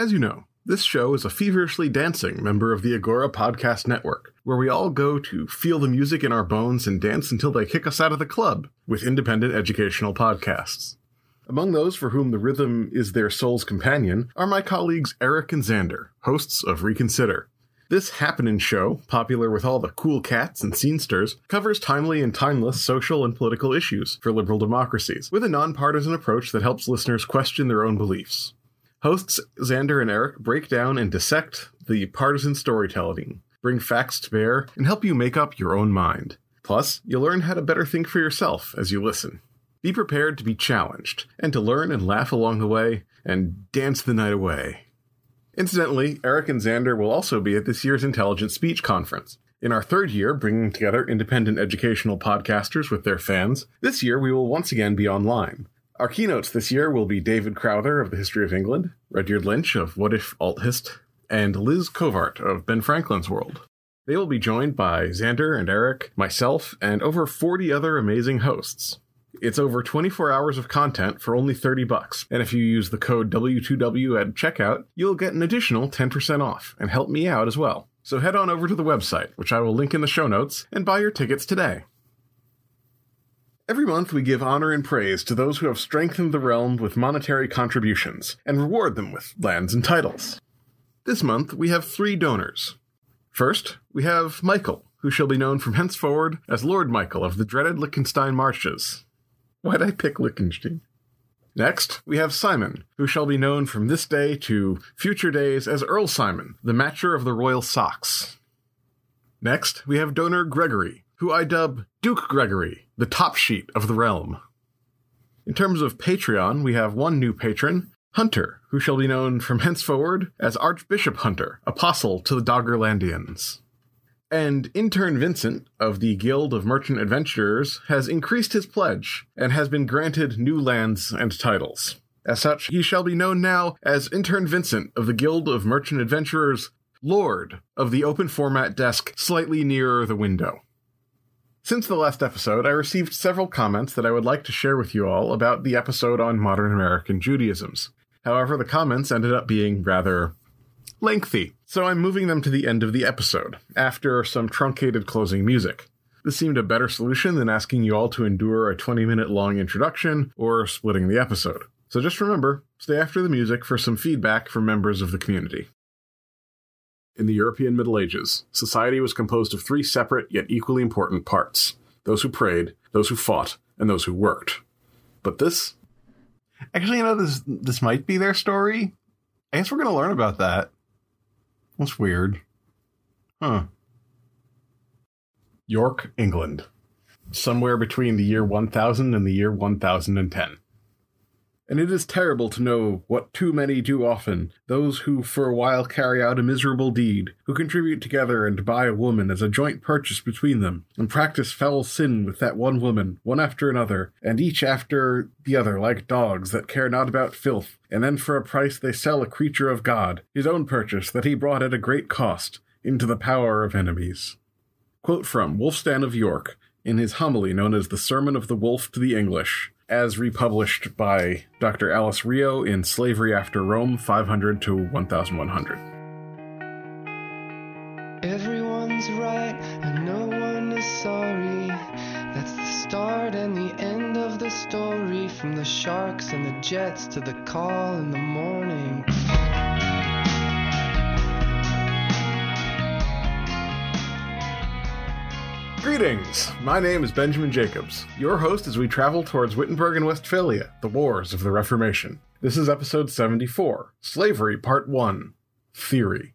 As you know, this show is a feverishly dancing member of the Agora Podcast Network, where we all go to feel the music in our bones and dance until they kick us out of the club with independent educational podcasts. Among those for whom the rhythm is their soul's companion are my colleagues Eric and Xander, hosts of Reconsider. This happening show, popular with all the cool cats and scenesters, covers timely and timeless social and political issues for liberal democracies, with a nonpartisan approach that helps listeners question their own beliefs. Hosts Xander and Eric break down and dissect the partisan storytelling, bring facts to bear, and help you make up your own mind. Plus, you'll learn how to better think for yourself as you listen. Be prepared to be challenged, and to learn and laugh along the way, and dance the night away. Incidentally, Eric and Xander will also be at this year's Intelligent Speech Conference. In our third year, bringing together independent educational podcasters with their fans, this year we will once again be online. Our keynotes this year will be David Crowther of the History of England, Rudyard Lynch of What If Alt Hist, and Liz Covart of Ben Franklin's World. They will be joined by Xander and Eric, myself, and over 40 other amazing hosts. It's over 24 hours of content for only 30 bucks, and if you use the code W2W at checkout, you'll get an additional 10% off and help me out as well. So head on over to the website, which I will link in the show notes, and buy your tickets today. Every month, we give honor and praise to those who have strengthened the realm with monetary contributions and reward them with lands and titles. This month, we have three donors. First, we have Michael, who shall be known from henceforward as Lord Michael of the dreaded Liechtenstein Marshes. Why'd I pick Liechtenstein? Next, we have Simon, who shall be known from this day to future days as Earl Simon, the matcher of the royal socks. Next, we have donor Gregory, who I dub Duke Gregory, the top sheet of the realm. In terms of Patreon, we have one new patron, Hunter, who shall be known from henceforward as Archbishop Hunter, apostle to the Doggerlandians. And intern Vincent of the Guild of Merchant Adventurers has increased his pledge and has been granted new lands and titles. As such, he shall be known now as intern Vincent of the Guild of Merchant Adventurers, Lord of the open format desk slightly nearer the window. Since the last episode, I received several comments that I would like to share with you all about the episode on modern American Judaisms. However, the comments ended up being rather lengthy, so I'm moving them to the end of the episode, after some truncated closing music. This seemed a better solution than asking you all to endure a 20 minute long introduction or splitting the episode. So just remember, stay after the music for some feedback from members of the community. In the European Middle Ages, society was composed of three separate yet equally important parts those who prayed, those who fought, and those who worked. But this. Actually, you know, this this might be their story. I guess we're going to learn about that. That's weird. Huh. York, England. Somewhere between the year 1000 and the year 1010 and it is terrible to know what too many do often, those who for a while carry out a miserable deed, who contribute together and buy a woman as a joint purchase between them, and practice foul sin with that one woman, one after another, and each after the other like dogs that care not about filth, and then for a price they sell a creature of God, his own purchase that he brought at a great cost, into the power of enemies. Quote from Wulfstan of York, in his homily known as the Sermon of the Wolf to the English, as republished by Dr. Alice Rio in Slavery After Rome 500 to 1100. Everyone's right and no one is sorry. That's the start and the end of the story from the sharks and the jets to the call in the morning. Greetings! My name is Benjamin Jacobs, your host as we travel towards Wittenberg and Westphalia, the wars of the Reformation. This is episode 74 Slavery Part 1 Theory.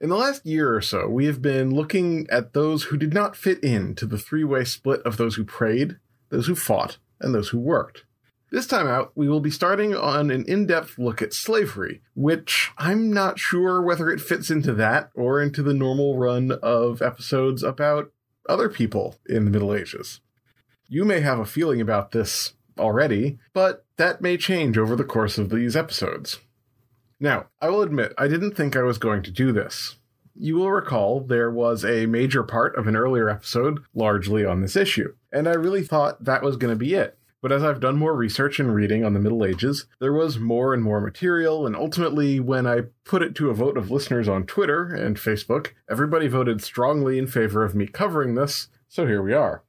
In the last year or so, we have been looking at those who did not fit into the three way split of those who prayed, those who fought, and those who worked. This time out, we will be starting on an in depth look at slavery, which I'm not sure whether it fits into that or into the normal run of episodes about other people in the Middle Ages. You may have a feeling about this already, but that may change over the course of these episodes. Now, I will admit, I didn't think I was going to do this. You will recall there was a major part of an earlier episode largely on this issue, and I really thought that was going to be it. But as I've done more research and reading on the Middle Ages, there was more and more material, and ultimately, when I put it to a vote of listeners on Twitter and Facebook, everybody voted strongly in favor of me covering this, so here we are.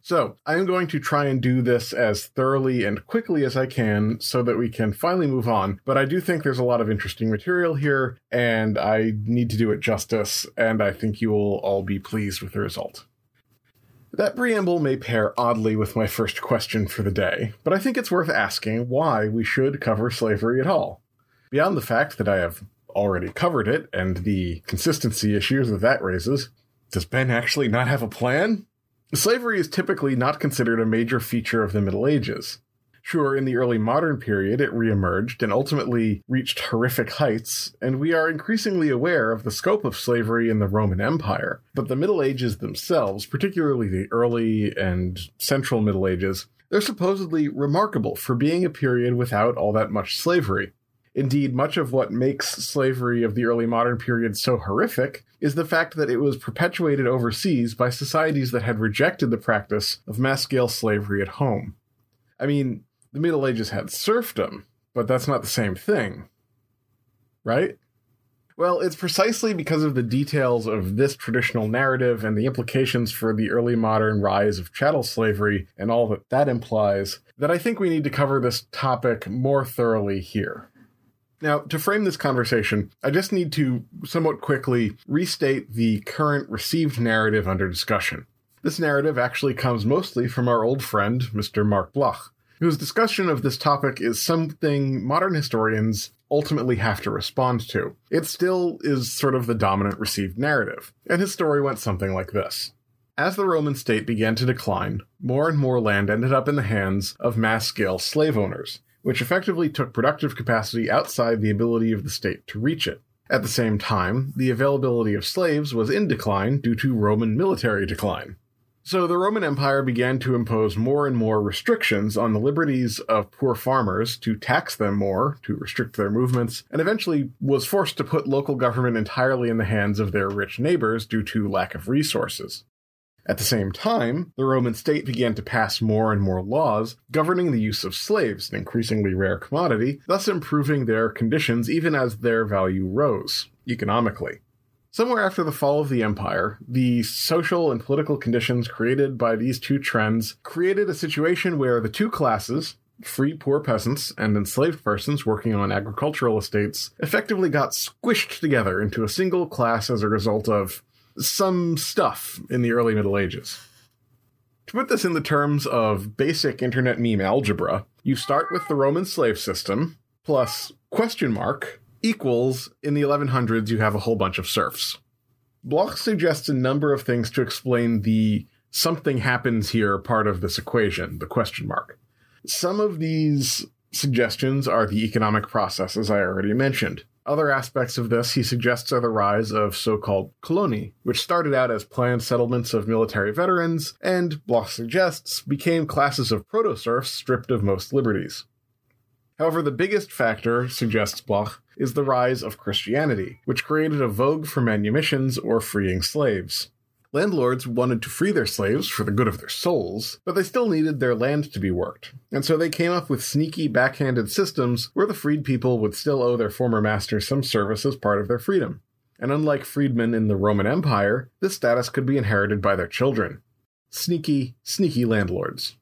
So, I am going to try and do this as thoroughly and quickly as I can so that we can finally move on. But I do think there's a lot of interesting material here, and I need to do it justice, and I think you will all be pleased with the result. That preamble may pair oddly with my first question for the day, but I think it's worth asking why we should cover slavery at all. Beyond the fact that I have already covered it and the consistency issues that that raises, does Ben actually not have a plan? Slavery is typically not considered a major feature of the Middle Ages. Sure, in the early modern period, it reemerged and ultimately reached horrific heights, and we are increasingly aware of the scope of slavery in the Roman Empire. But the Middle Ages themselves, particularly the early and central Middle Ages, they're supposedly remarkable for being a period without all that much slavery. Indeed, much of what makes slavery of the early modern period so horrific is the fact that it was perpetuated overseas by societies that had rejected the practice of mass scale slavery at home. I mean, the Middle Ages had serfdom, but that's not the same thing. Right? Well, it's precisely because of the details of this traditional narrative and the implications for the early modern rise of chattel slavery and all that that implies that I think we need to cover this topic more thoroughly here. Now, to frame this conversation, I just need to somewhat quickly restate the current received narrative under discussion. This narrative actually comes mostly from our old friend, Mr. Marc Bloch, whose discussion of this topic is something modern historians ultimately have to respond to. It still is sort of the dominant received narrative, and his story went something like this. As the Roman state began to decline, more and more land ended up in the hands of mass scale slave owners, which effectively took productive capacity outside the ability of the state to reach it. At the same time, the availability of slaves was in decline due to Roman military decline. So the Roman Empire began to impose more and more restrictions on the liberties of poor farmers to tax them more, to restrict their movements, and eventually was forced to put local government entirely in the hands of their rich neighbors due to lack of resources. At the same time, the Roman state began to pass more and more laws governing the use of slaves, an increasingly rare commodity, thus improving their conditions even as their value rose, economically. Somewhere after the fall of the empire, the social and political conditions created by these two trends created a situation where the two classes, free poor peasants and enslaved persons working on agricultural estates, effectively got squished together into a single class as a result of some stuff in the early Middle Ages. To put this in the terms of basic internet meme algebra, you start with the Roman slave system plus question mark equals in the 1100s you have a whole bunch of serfs. Bloch suggests a number of things to explain the something happens here part of this equation, the question mark. Some of these suggestions are the economic processes I already mentioned. Other aspects of this he suggests are the rise of so called coloni, which started out as planned settlements of military veterans, and, Bloch suggests, became classes of proto serfs stripped of most liberties. However, the biggest factor, suggests Bloch, is the rise of Christianity, which created a vogue for manumissions or freeing slaves. Landlords wanted to free their slaves for the good of their souls, but they still needed their land to be worked, and so they came up with sneaky, backhanded systems where the freed people would still owe their former masters some service as part of their freedom. And unlike freedmen in the Roman Empire, this status could be inherited by their children. Sneaky, sneaky landlords.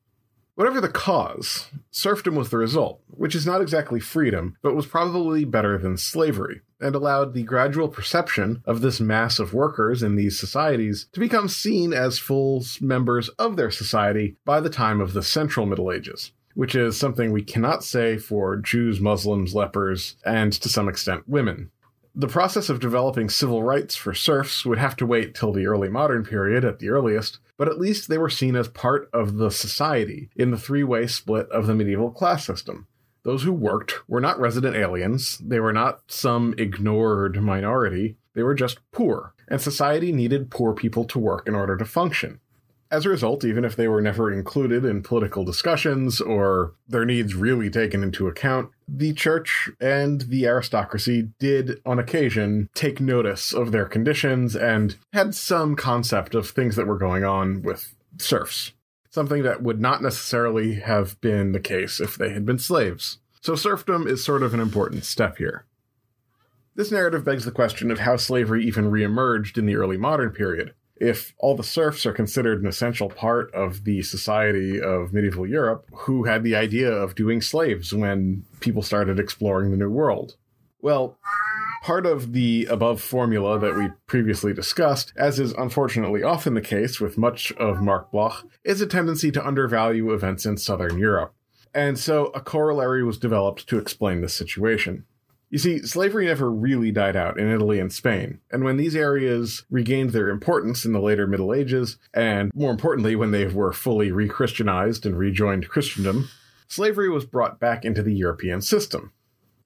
Whatever the cause, serfdom was the result, which is not exactly freedom, but was probably better than slavery, and allowed the gradual perception of this mass of workers in these societies to become seen as full members of their society by the time of the Central Middle Ages, which is something we cannot say for Jews, Muslims, lepers, and to some extent women. The process of developing civil rights for serfs would have to wait till the early modern period at the earliest, but at least they were seen as part of the society in the three way split of the medieval class system. Those who worked were not resident aliens, they were not some ignored minority, they were just poor, and society needed poor people to work in order to function. As a result, even if they were never included in political discussions or their needs really taken into account, the church and the aristocracy did, on occasion, take notice of their conditions and had some concept of things that were going on with serfs. Something that would not necessarily have been the case if they had been slaves. So serfdom is sort of an important step here. This narrative begs the question of how slavery even reemerged in the early modern period if all the serfs are considered an essential part of the society of medieval Europe, who had the idea of doing slaves when people started exploring the New World? Well, part of the above formula that we previously discussed, as is unfortunately often the case with much of Marc Bloch, is a tendency to undervalue events in Southern Europe. And so a corollary was developed to explain this situation. You see, slavery never really died out in Italy and Spain, and when these areas regained their importance in the later Middle Ages, and more importantly, when they were fully re Christianized and rejoined Christendom, slavery was brought back into the European system.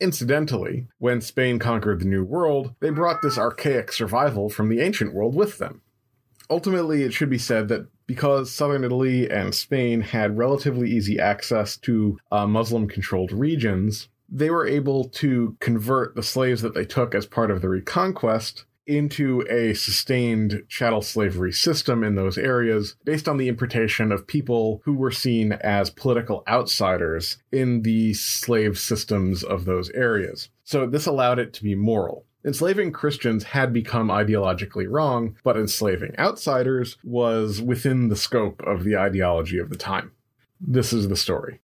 Incidentally, when Spain conquered the New World, they brought this archaic survival from the ancient world with them. Ultimately, it should be said that because southern Italy and Spain had relatively easy access to uh, Muslim controlled regions, they were able to convert the slaves that they took as part of the reconquest into a sustained chattel slavery system in those areas based on the importation of people who were seen as political outsiders in the slave systems of those areas. So this allowed it to be moral. Enslaving Christians had become ideologically wrong, but enslaving outsiders was within the scope of the ideology of the time. This is the story.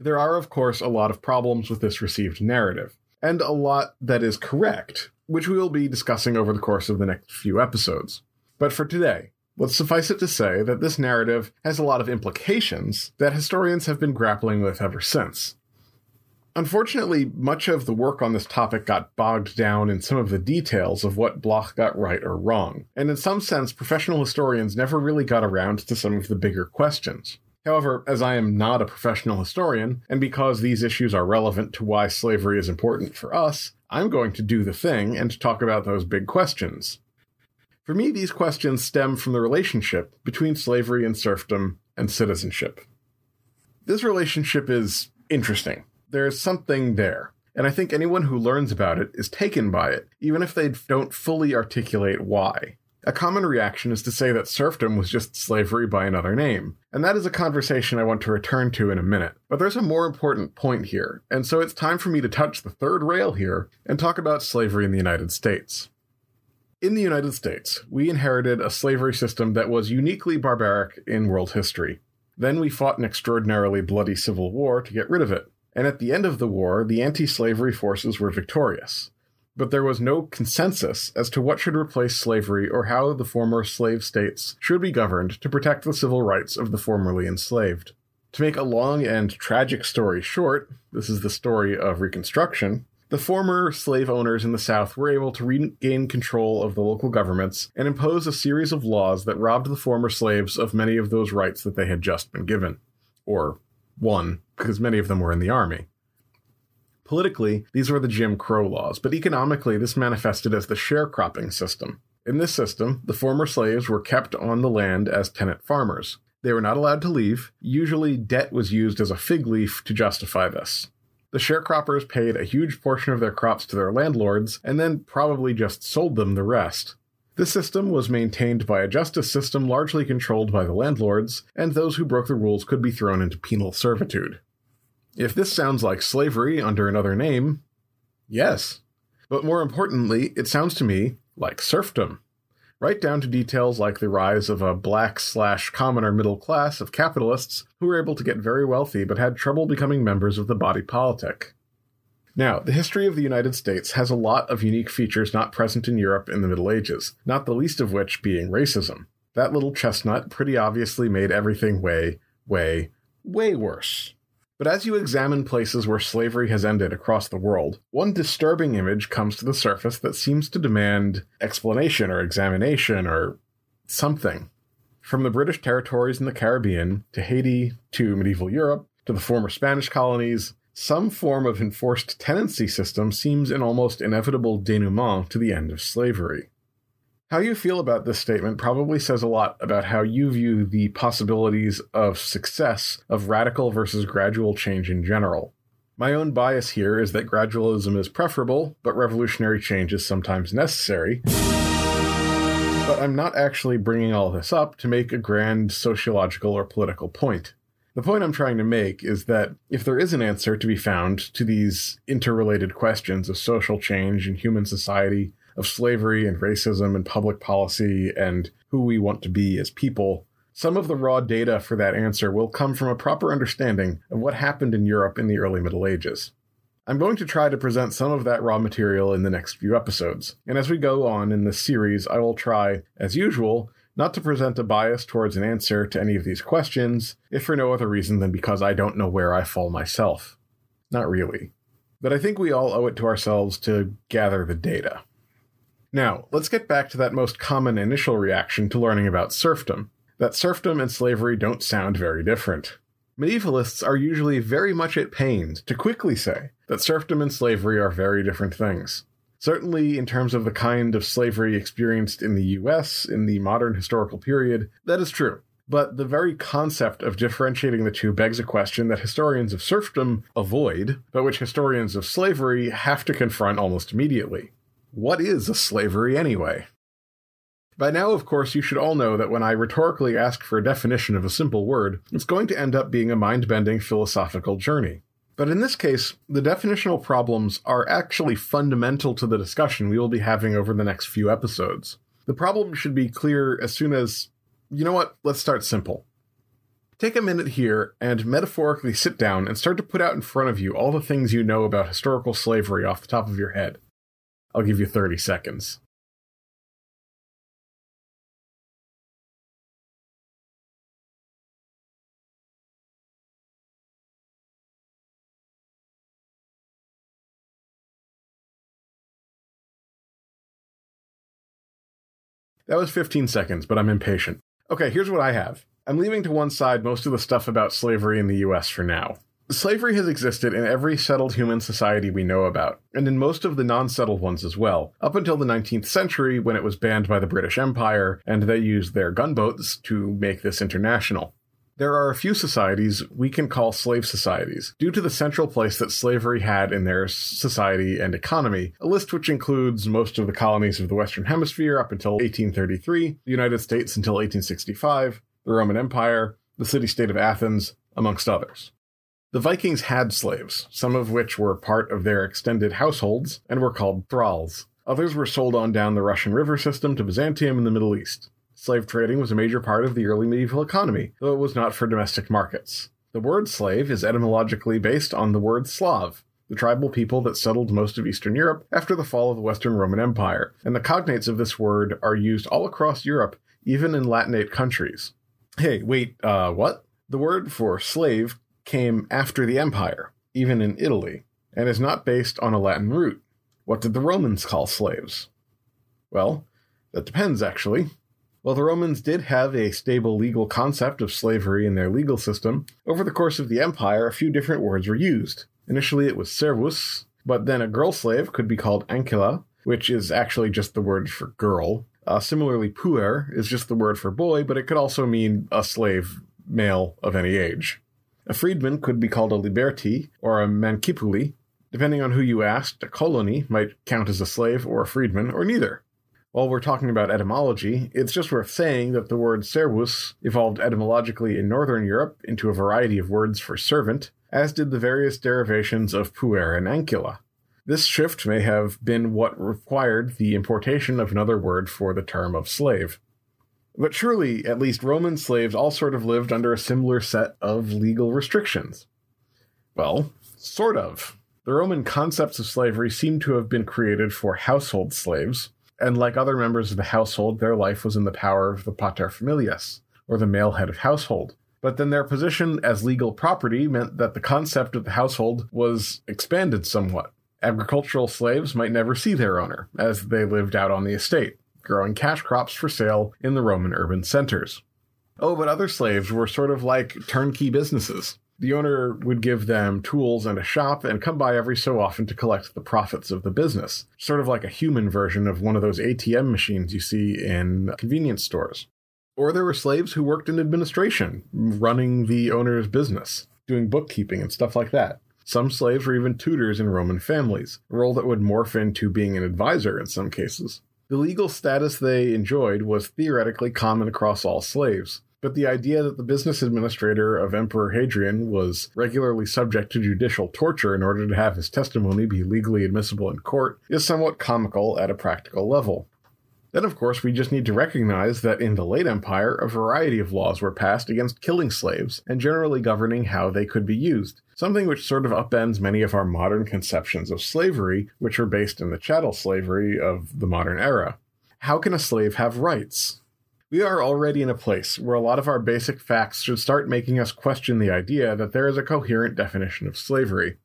There are, of course, a lot of problems with this received narrative, and a lot that is correct, which we will be discussing over the course of the next few episodes. But for today, let's suffice it to say that this narrative has a lot of implications that historians have been grappling with ever since. Unfortunately, much of the work on this topic got bogged down in some of the details of what Bloch got right or wrong, and in some sense, professional historians never really got around to some of the bigger questions. However, as I am not a professional historian, and because these issues are relevant to why slavery is important for us, I'm going to do the thing and talk about those big questions. For me, these questions stem from the relationship between slavery and serfdom and citizenship. This relationship is interesting. There is something there, and I think anyone who learns about it is taken by it, even if they don't fully articulate why. A common reaction is to say that serfdom was just slavery by another name, and that is a conversation I want to return to in a minute. But there's a more important point here, and so it's time for me to touch the third rail here and talk about slavery in the United States. In the United States, we inherited a slavery system that was uniquely barbaric in world history. Then we fought an extraordinarily bloody civil war to get rid of it. And at the end of the war, the anti slavery forces were victorious but there was no consensus as to what should replace slavery or how the former slave states should be governed to protect the civil rights of the formerly enslaved. To make a long and tragic story short, this is the story of Reconstruction. The former slave owners in the South were able to regain control of the local governments and impose a series of laws that robbed the former slaves of many of those rights that they had just been given. Or won, because many of them were in the army. Politically, these were the Jim Crow laws, but economically, this manifested as the sharecropping system. In this system, the former slaves were kept on the land as tenant farmers. They were not allowed to leave. Usually, debt was used as a fig leaf to justify this. The sharecroppers paid a huge portion of their crops to their landlords and then probably just sold them the rest. This system was maintained by a justice system largely controlled by the landlords, and those who broke the rules could be thrown into penal servitude. If this sounds like slavery under another name, yes. But more importantly, it sounds to me like serfdom. right down to details like the rise of a black slash commoner middle class of capitalists who were able to get very wealthy but had trouble becoming members of the body politic. Now, the history of the United States has a lot of unique features not present in Europe in the Middle Ages, not the least of which being racism. That little chestnut pretty obviously made everything way, way, way worse. But as you examine places where slavery has ended across the world, one disturbing image comes to the surface that seems to demand explanation or examination or something. From the British territories in the Caribbean to Haiti to medieval Europe to the former Spanish colonies, some form of enforced tenancy system seems an almost inevitable denouement to the end of slavery. How you feel about this statement probably says a lot about how you view the possibilities of success of radical versus gradual change in general. My own bias here is that gradualism is preferable, but revolutionary change is sometimes necessary. But I'm not actually bringing all this up to make a grand sociological or political point. The point I'm trying to make is that if there is an answer to be found to these interrelated questions of social change in human society of slavery and racism and public policy and who we want to be as people, some of the raw data for that answer will come from a proper understanding of what happened in Europe in the early Middle Ages. I'm going to try to present some of that raw material in the next few episodes, and as we go on in this series, I will try, as usual, not to present a bias towards an answer to any of these questions, if for no other reason than because I don't know where I fall myself. Not really. But I think we all owe it to ourselves to gather the data. Now, let's get back to that most common initial reaction to learning about serfdom that serfdom and slavery don't sound very different. Medievalists are usually very much at pains to quickly say that serfdom and slavery are very different things. Certainly, in terms of the kind of slavery experienced in the US in the modern historical period, that is true. But the very concept of differentiating the two begs a question that historians of serfdom avoid, but which historians of slavery have to confront almost immediately. What is a slavery anyway? By now, of course, you should all know that when I rhetorically ask for a definition of a simple word, it's going to end up being a mind bending philosophical journey. But in this case, the definitional problems are actually fundamental to the discussion we will be having over the next few episodes. The problem should be clear as soon as, you know what, let's start simple. Take a minute here and metaphorically sit down and start to put out in front of you all the things you know about historical slavery off the top of your head. I'll give you 30 seconds. That was 15 seconds, but I'm impatient. Okay, here's what I have. I'm leaving to one side most of the stuff about slavery in the US for now. Slavery has existed in every settled human society we know about, and in most of the non settled ones as well, up until the 19th century when it was banned by the British Empire and they used their gunboats to make this international. There are a few societies we can call slave societies, due to the central place that slavery had in their society and economy, a list which includes most of the colonies of the Western Hemisphere up until 1833, the United States until 1865, the Roman Empire, the city state of Athens, amongst others. The Vikings had slaves, some of which were part of their extended households and were called thralls. Others were sold on down the Russian river system to Byzantium in the Middle East. Slave trading was a major part of the early medieval economy, though it was not for domestic markets. The word slave is etymologically based on the word Slav, the tribal people that settled most of Eastern Europe after the fall of the Western Roman Empire, and the cognates of this word are used all across Europe, even in Latinate countries. Hey, wait, uh, what? The word for slave came after the empire, even in Italy, and is not based on a Latin root. What did the Romans call slaves? Well, that depends, actually. While the Romans did have a stable legal concept of slavery in their legal system, over the course of the empire, a few different words were used. Initially, it was servus, but then a girl slave could be called ancilla, which is actually just the word for girl. Uh, similarly, puer is just the word for boy, but it could also mean a slave male of any age. A freedman could be called a liberti or a mancipuli. Depending on who you asked, a colony might count as a slave or a freedman, or neither. While we're talking about etymology, it's just worth saying that the word servus evolved etymologically in Northern Europe into a variety of words for servant, as did the various derivations of puer and ancula. This shift may have been what required the importation of another word for the term of slave. But surely, at least Roman slaves all sort of lived under a similar set of legal restrictions. Well, sort of. The Roman concepts of slavery seem to have been created for household slaves, and like other members of the household, their life was in the power of the paterfamilias, or the male head of household. But then their position as legal property meant that the concept of the household was expanded somewhat. Agricultural slaves might never see their owner, as they lived out on the estate, growing cash crops for sale in the Roman urban centers. Oh, but other slaves were sort of like turnkey businesses. The owner would give them tools and a shop and come by every so often to collect the profits of the business, sort of like a human version of one of those ATM machines you see in convenience stores. Or there were slaves who worked in administration, running the owner's business, doing bookkeeping and stuff like that. Some slaves were even tutors in Roman families, a role that would morph into being an advisor in some cases. The legal status they enjoyed was theoretically common across all slaves, but the idea that the business administrator of Emperor Hadrian was regularly subject to judicial torture in order to have his testimony be legally admissible in court is somewhat comical at a practical level. Then, of course, we just need to recognize that in the late Empire, a variety of laws were passed against killing slaves and generally governing how they could be used, something which sort of upends many of our modern conceptions of slavery, which are based in the chattel slavery of the modern era. How can a slave have rights? We are already in a place where a lot of our basic facts should start making us question the idea that there is a coherent definition of slavery.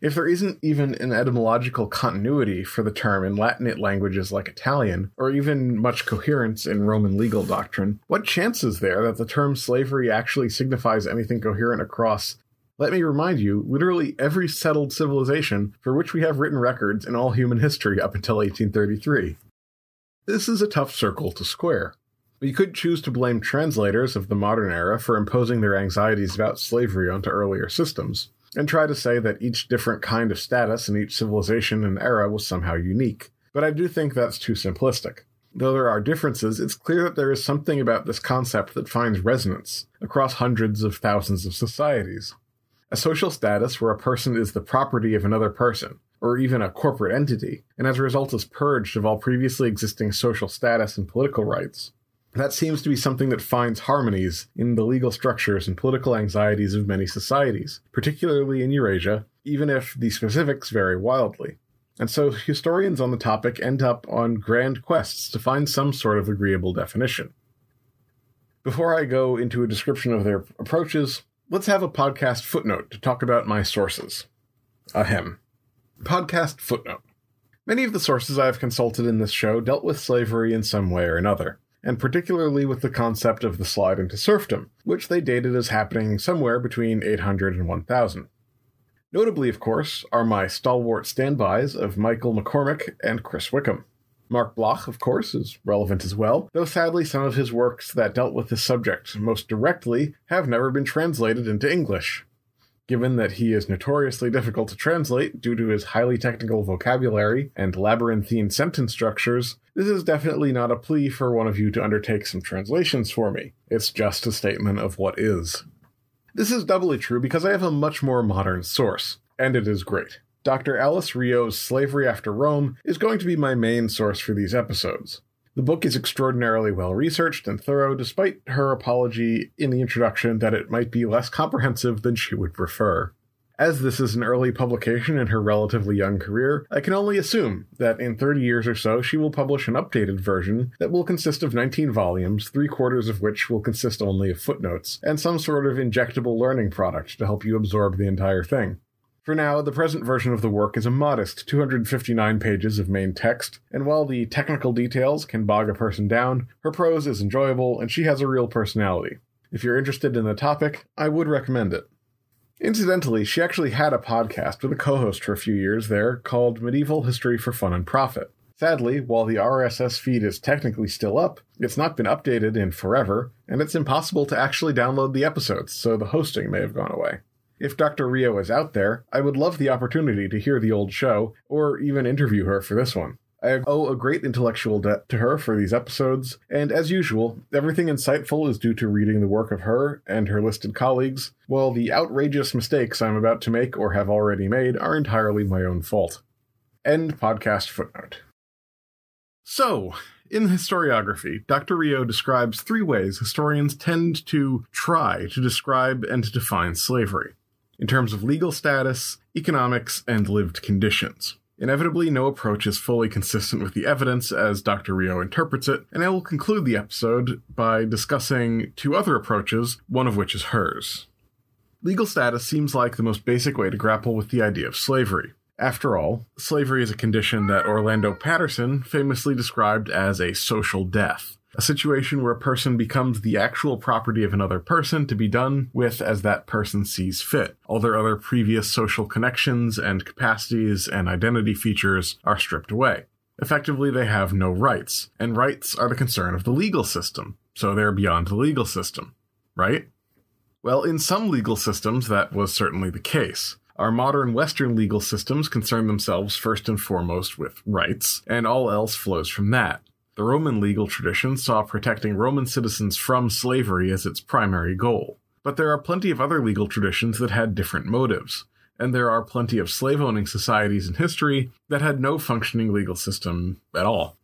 If there isn't even an etymological continuity for the term in Latinate languages like Italian, or even much coherence in Roman legal doctrine, what chance is there that the term slavery actually signifies anything coherent across, let me remind you, literally every settled civilization for which we have written records in all human history up until 1833? This is a tough circle to square. You could choose to blame translators of the modern era for imposing their anxieties about slavery onto earlier systems, and try to say that each different kind of status in each civilization and era was somehow unique. But I do think that's too simplistic. Though there are differences, it's clear that there is something about this concept that finds resonance across hundreds of thousands of societies. A social status where a person is the property of another person, or even a corporate entity, and as a result is purged of all previously existing social status and political rights, that seems to be something that finds harmonies in the legal structures and political anxieties of many societies, particularly in Eurasia, even if the specifics vary wildly. And so historians on the topic end up on grand quests to find some sort of agreeable definition. Before I go into a description of their approaches, let's have a podcast footnote to talk about my sources. Ahem. Podcast footnote. Many of the sources I have consulted in this show dealt with slavery in some way or another and particularly with the concept of the slide into serfdom, which they dated as happening somewhere between 800 and 1000. Notably, of course, are my stalwart standbys of Michael McCormick and Chris Wickham. Marc Bloch, of course, is relevant as well, though sadly some of his works that dealt with this subject most directly have never been translated into English. Given that he is notoriously difficult to translate due to his highly technical vocabulary and labyrinthine sentence structures, this is definitely not a plea for one of you to undertake some translations for me. It's just a statement of what is. This is doubly true because I have a much more modern source, and it is great. Dr. Alice Rio's Slavery After Rome is going to be my main source for these episodes. The book is extraordinarily well researched and thorough, despite her apology in the introduction that it might be less comprehensive than she would prefer. As this is an early publication in her relatively young career, I can only assume that in 30 years or so she will publish an updated version that will consist of 19 volumes, three quarters of which will consist only of footnotes, and some sort of injectable learning product to help you absorb the entire thing. For now, the present version of the work is a modest 259 pages of main text, and while the technical details can bog a person down, her prose is enjoyable and she has a real personality. If you're interested in the topic, I would recommend it. Incidentally, she actually had a podcast with a co host for a few years there called Medieval History for Fun and Profit. Sadly, while the RSS feed is technically still up, it's not been updated in forever, and it's impossible to actually download the episodes, so the hosting may have gone away. If Dr. Rio is out there, I would love the opportunity to hear the old show, or even interview her for this one. I owe a great intellectual debt to her for these episodes, and as usual, everything insightful is due to reading the work of her and her listed colleagues, while the outrageous mistakes I'm about to make or have already made are entirely my own fault. End podcast footnote. So, in historiography, Dr. Rio describes three ways historians tend to try to describe and define slavery in terms of legal status, economics, and lived conditions. Inevitably, no approach is fully consistent with the evidence as Dr. Rio interprets it, and I will conclude the episode by discussing two other approaches, one of which is hers. Legal status seems like the most basic way to grapple with the idea of slavery. After all, slavery is a condition that Orlando Patterson famously described as a social death, a situation where a person becomes the actual property of another person to be done with as that person sees fit. All their other previous social connections and capacities and identity features are stripped away. Effectively, they have no rights, and rights are the concern of the legal system, so they're beyond the legal system, right? Well, in some legal systems, that was certainly the case. Our modern Western legal systems concern themselves first and foremost with rights, and all else flows from that. The Roman legal tradition saw protecting Roman citizens from slavery as its primary goal. But there are plenty of other legal traditions that had different motives, and there are plenty of slave owning societies in history that had no functioning legal system at all.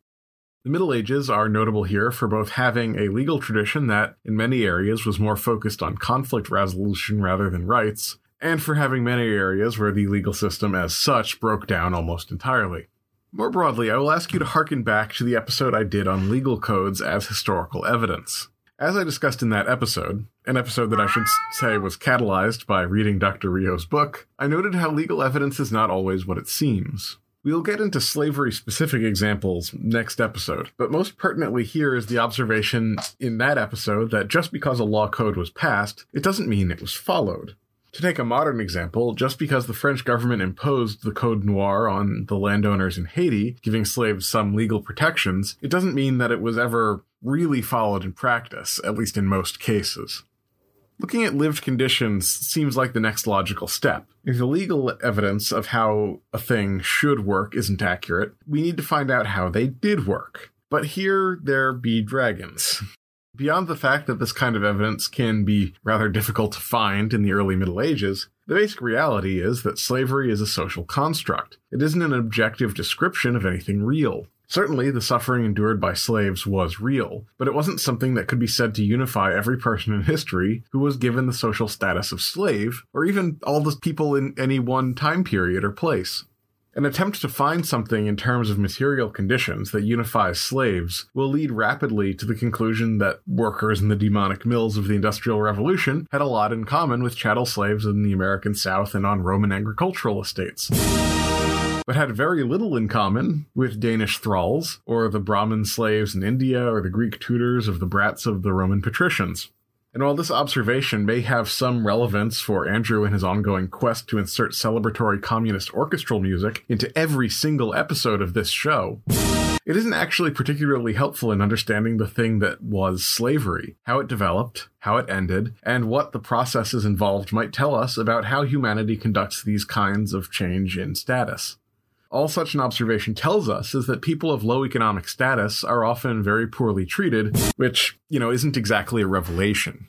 The Middle Ages are notable here for both having a legal tradition that, in many areas, was more focused on conflict resolution rather than rights, and for having many areas where the legal system as such broke down almost entirely. More broadly, I will ask you to harken back to the episode I did on legal codes as historical evidence. As I discussed in that episode, an episode that I should say was catalyzed by reading Dr. Rio's book, I noted how legal evidence is not always what it seems. We'll get into slavery specific examples next episode, but most pertinently here is the observation in that episode that just because a law code was passed, it doesn't mean it was followed. To take a modern example, just because the French government imposed the Code Noir on the landowners in Haiti, giving slaves some legal protections, it doesn't mean that it was ever really followed in practice, at least in most cases. Looking at lived conditions seems like the next logical step. If the legal evidence of how a thing should work isn't accurate, we need to find out how they did work. But here there be dragons. Beyond the fact that this kind of evidence can be rather difficult to find in the early Middle Ages, the basic reality is that slavery is a social construct. It isn't an objective description of anything real. Certainly, the suffering endured by slaves was real, but it wasn't something that could be said to unify every person in history who was given the social status of slave, or even all the people in any one time period or place. An attempt to find something in terms of material conditions that unifies slaves will lead rapidly to the conclusion that workers in the demonic mills of the Industrial Revolution had a lot in common with chattel slaves in the American South and on Roman agricultural estates. But had very little in common with Danish thralls, or the Brahmin slaves in India, or the Greek tutors of the brats of the Roman patricians. And while this observation may have some relevance for Andrew in his ongoing quest to insert celebratory communist orchestral music into every single episode of this show, it isn't actually particularly helpful in understanding the thing that was slavery, how it developed, how it ended, and what the processes involved might tell us about how humanity conducts these kinds of change in status. All such an observation tells us is that people of low economic status are often very poorly treated, which, you know, isn't exactly a revelation.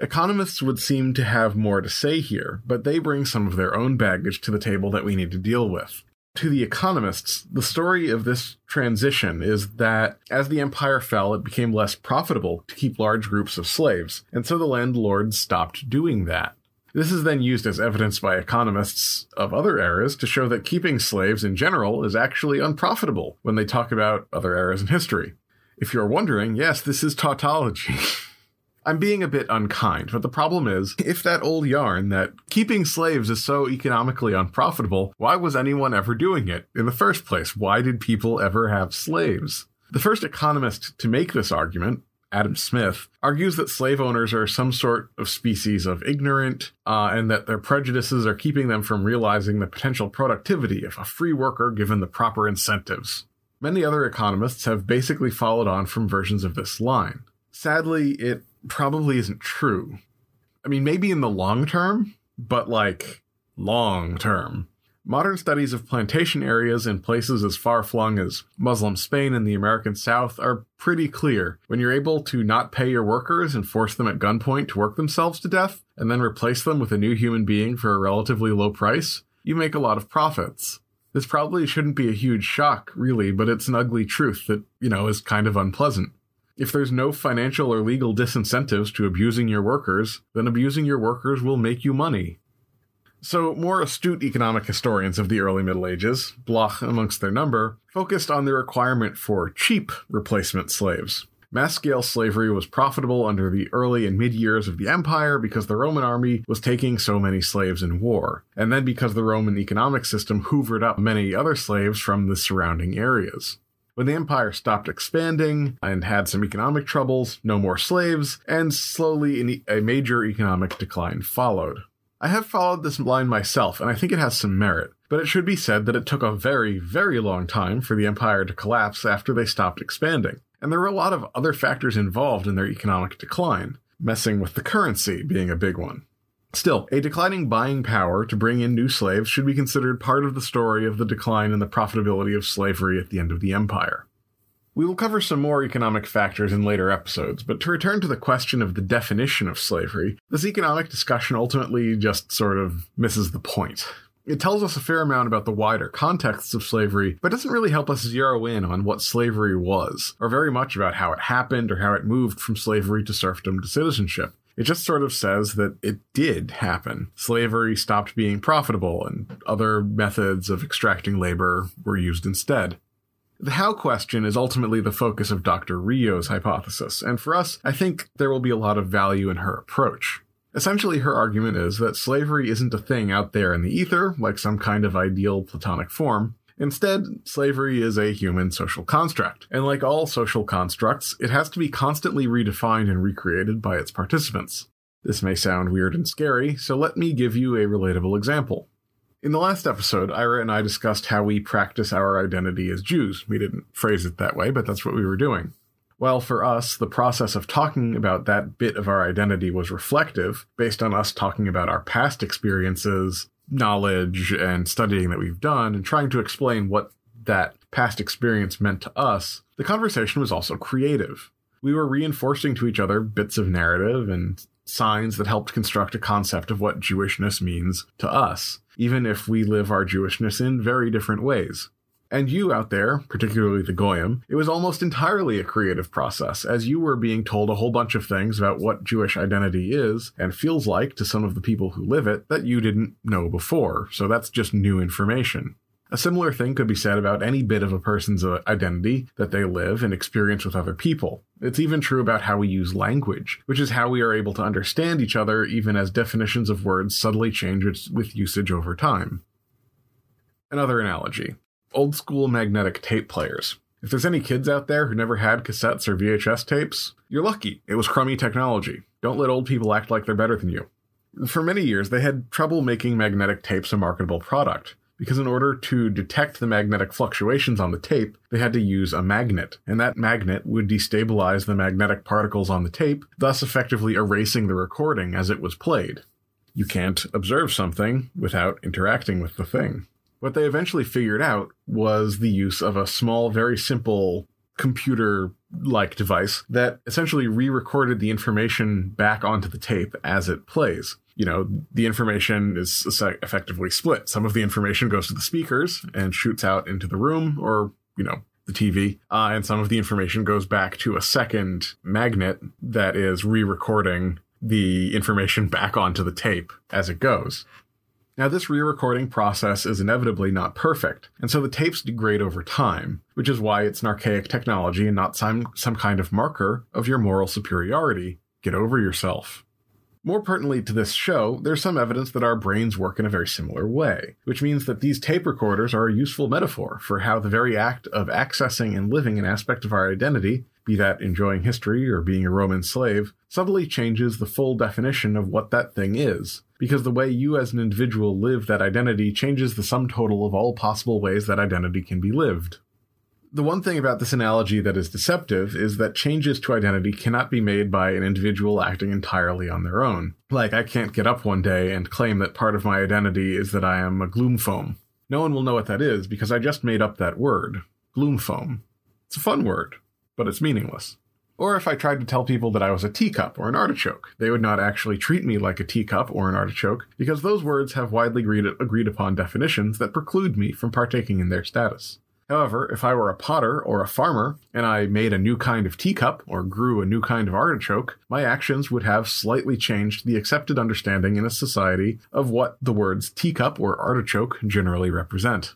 Economists would seem to have more to say here, but they bring some of their own baggage to the table that we need to deal with. To the economists, the story of this transition is that as the empire fell, it became less profitable to keep large groups of slaves, and so the landlords stopped doing that. This is then used as evidence by economists of other eras to show that keeping slaves in general is actually unprofitable when they talk about other eras in history. If you're wondering, yes, this is tautology. I'm being a bit unkind, but the problem is, if that old yarn that keeping slaves is so economically unprofitable, why was anyone ever doing it in the first place? Why did people ever have slaves? The first economist to make this argument Adam Smith, argues that slave owners are some sort of species of ignorant, uh, and that their prejudices are keeping them from realizing the potential productivity of a free worker given the proper incentives. Many other economists have basically followed on from versions of this line. Sadly, it probably isn't true. I mean, maybe in the long term, but like long term. Modern studies of plantation areas in places as far flung as Muslim Spain and the American South are pretty clear. When you're able to not pay your workers and force them at gunpoint to work themselves to death, and then replace them with a new human being for a relatively low price, you make a lot of profits. This probably shouldn't be a huge shock, really, but it's an ugly truth that, you know, is kind of unpleasant. If there's no financial or legal disincentives to abusing your workers, then abusing your workers will make you money. So, more astute economic historians of the early Middle Ages, Bloch amongst their number, focused on the requirement for cheap replacement slaves. Mass scale slavery was profitable under the early and mid years of the empire because the Roman army was taking so many slaves in war, and then because the Roman economic system hoovered up many other slaves from the surrounding areas. When the empire stopped expanding and had some economic troubles, no more slaves, and slowly a major economic decline followed. I have followed this line myself, and I think it has some merit, but it should be said that it took a very, very long time for the empire to collapse after they stopped expanding and there were a lot of other factors involved in their economic decline, messing with the currency being a big one. Still, a declining buying power to bring in new slaves should be considered part of the story of the decline in the profitability of slavery at the end of the empire. We will cover some more economic factors in later episodes, but to return to the question of the definition of slavery, this economic discussion ultimately just sort of misses the point. It tells us a fair amount about the wider contexts of slavery, but doesn't really help us zero in on what slavery was, or very much about how it happened or how it moved from slavery to serfdom to citizenship. It just sort of says that it did happen. Slavery stopped being profitable, and other methods of extracting labor were used instead. The how question is ultimately the focus of Dr. Rio's hypothesis, and for us, I think there will be a lot of value in her approach. Essentially, her argument is that slavery isn't a thing out there in the ether, like some kind of ideal platonic form. Instead, slavery is a human social construct, and like all social constructs, it has to be constantly redefined and recreated by its participants. This may sound weird and scary, so let me give you a relatable example. In the last episode, Ira and I discussed how we practice our identity as Jews. We didn't phrase it that way, but that's what we were doing. While for us, the process of talking about that bit of our identity was reflective, based on us talking about our past experiences, knowledge, and studying that we've done, and trying to explain what that past experience meant to us, the conversation was also creative. We were reinforcing to each other bits of narrative and signs that helped construct a concept of what Jewishness means to us, even if we live our Jewishness in very different ways. And you out there, particularly the Goyim, it was almost entirely a creative process, as you were being told a whole bunch of things about what Jewish identity is and feels like to some of the people who live it that you didn't know before. So that's just new information. A similar thing could be said about any bit of a person's uh, identity that they live and experience with other people. It's even true about how we use language, which is how we are able to understand each other even as definitions of words subtly change with usage over time. Another analogy old school magnetic tape players. If there's any kids out there who never had cassettes or VHS tapes, you're lucky. It was crummy technology. Don't let old people act like they're better than you. For many years, they had trouble making magnetic tapes a marketable product because in order to detect the magnetic fluctuations on the tape, they had to use a magnet, and that magnet would destabilize the magnetic particles on the tape, thus effectively erasing the recording as it was played. You can't observe something without interacting with the thing. What they eventually figured out was the use of a small, very simple computer like device that essentially re recorded the information back onto the tape as it plays. You know, the information is effectively split. Some of the information goes to the speakers and shoots out into the room or, you know, the TV, uh, and some of the information goes back to a second magnet that is re recording the information back onto the tape as it goes. Now, this re recording process is inevitably not perfect, and so the tapes degrade over time, which is why it's an archaic technology and not some, some kind of marker of your moral superiority. Get over yourself. More pertinently to this show, there's some evidence that our brains work in a very similar way, which means that these tape recorders are a useful metaphor for how the very act of accessing and living an aspect of our identity, be that enjoying history or being a Roman slave, subtly changes the full definition of what that thing is, because the way you as an individual live that identity changes the sum total of all possible ways that identity can be lived. The one thing about this analogy that is deceptive is that changes to identity cannot be made by an individual acting entirely on their own. Like, I can't get up one day and claim that part of my identity is that I am a gloom foam. No one will know what that is because I just made up that word, gloom foam. It's a fun word, but it's meaningless. Or if I tried to tell people that I was a teacup or an artichoke, they would not actually treat me like a teacup or an artichoke because those words have widely agreed, agreed upon definitions that preclude me from partaking in their status. However, if I were a potter or a farmer and I made a new kind of teacup or grew a new kind of artichoke, my actions would have slightly changed the accepted understanding in a society of what the words teacup or artichoke generally represent.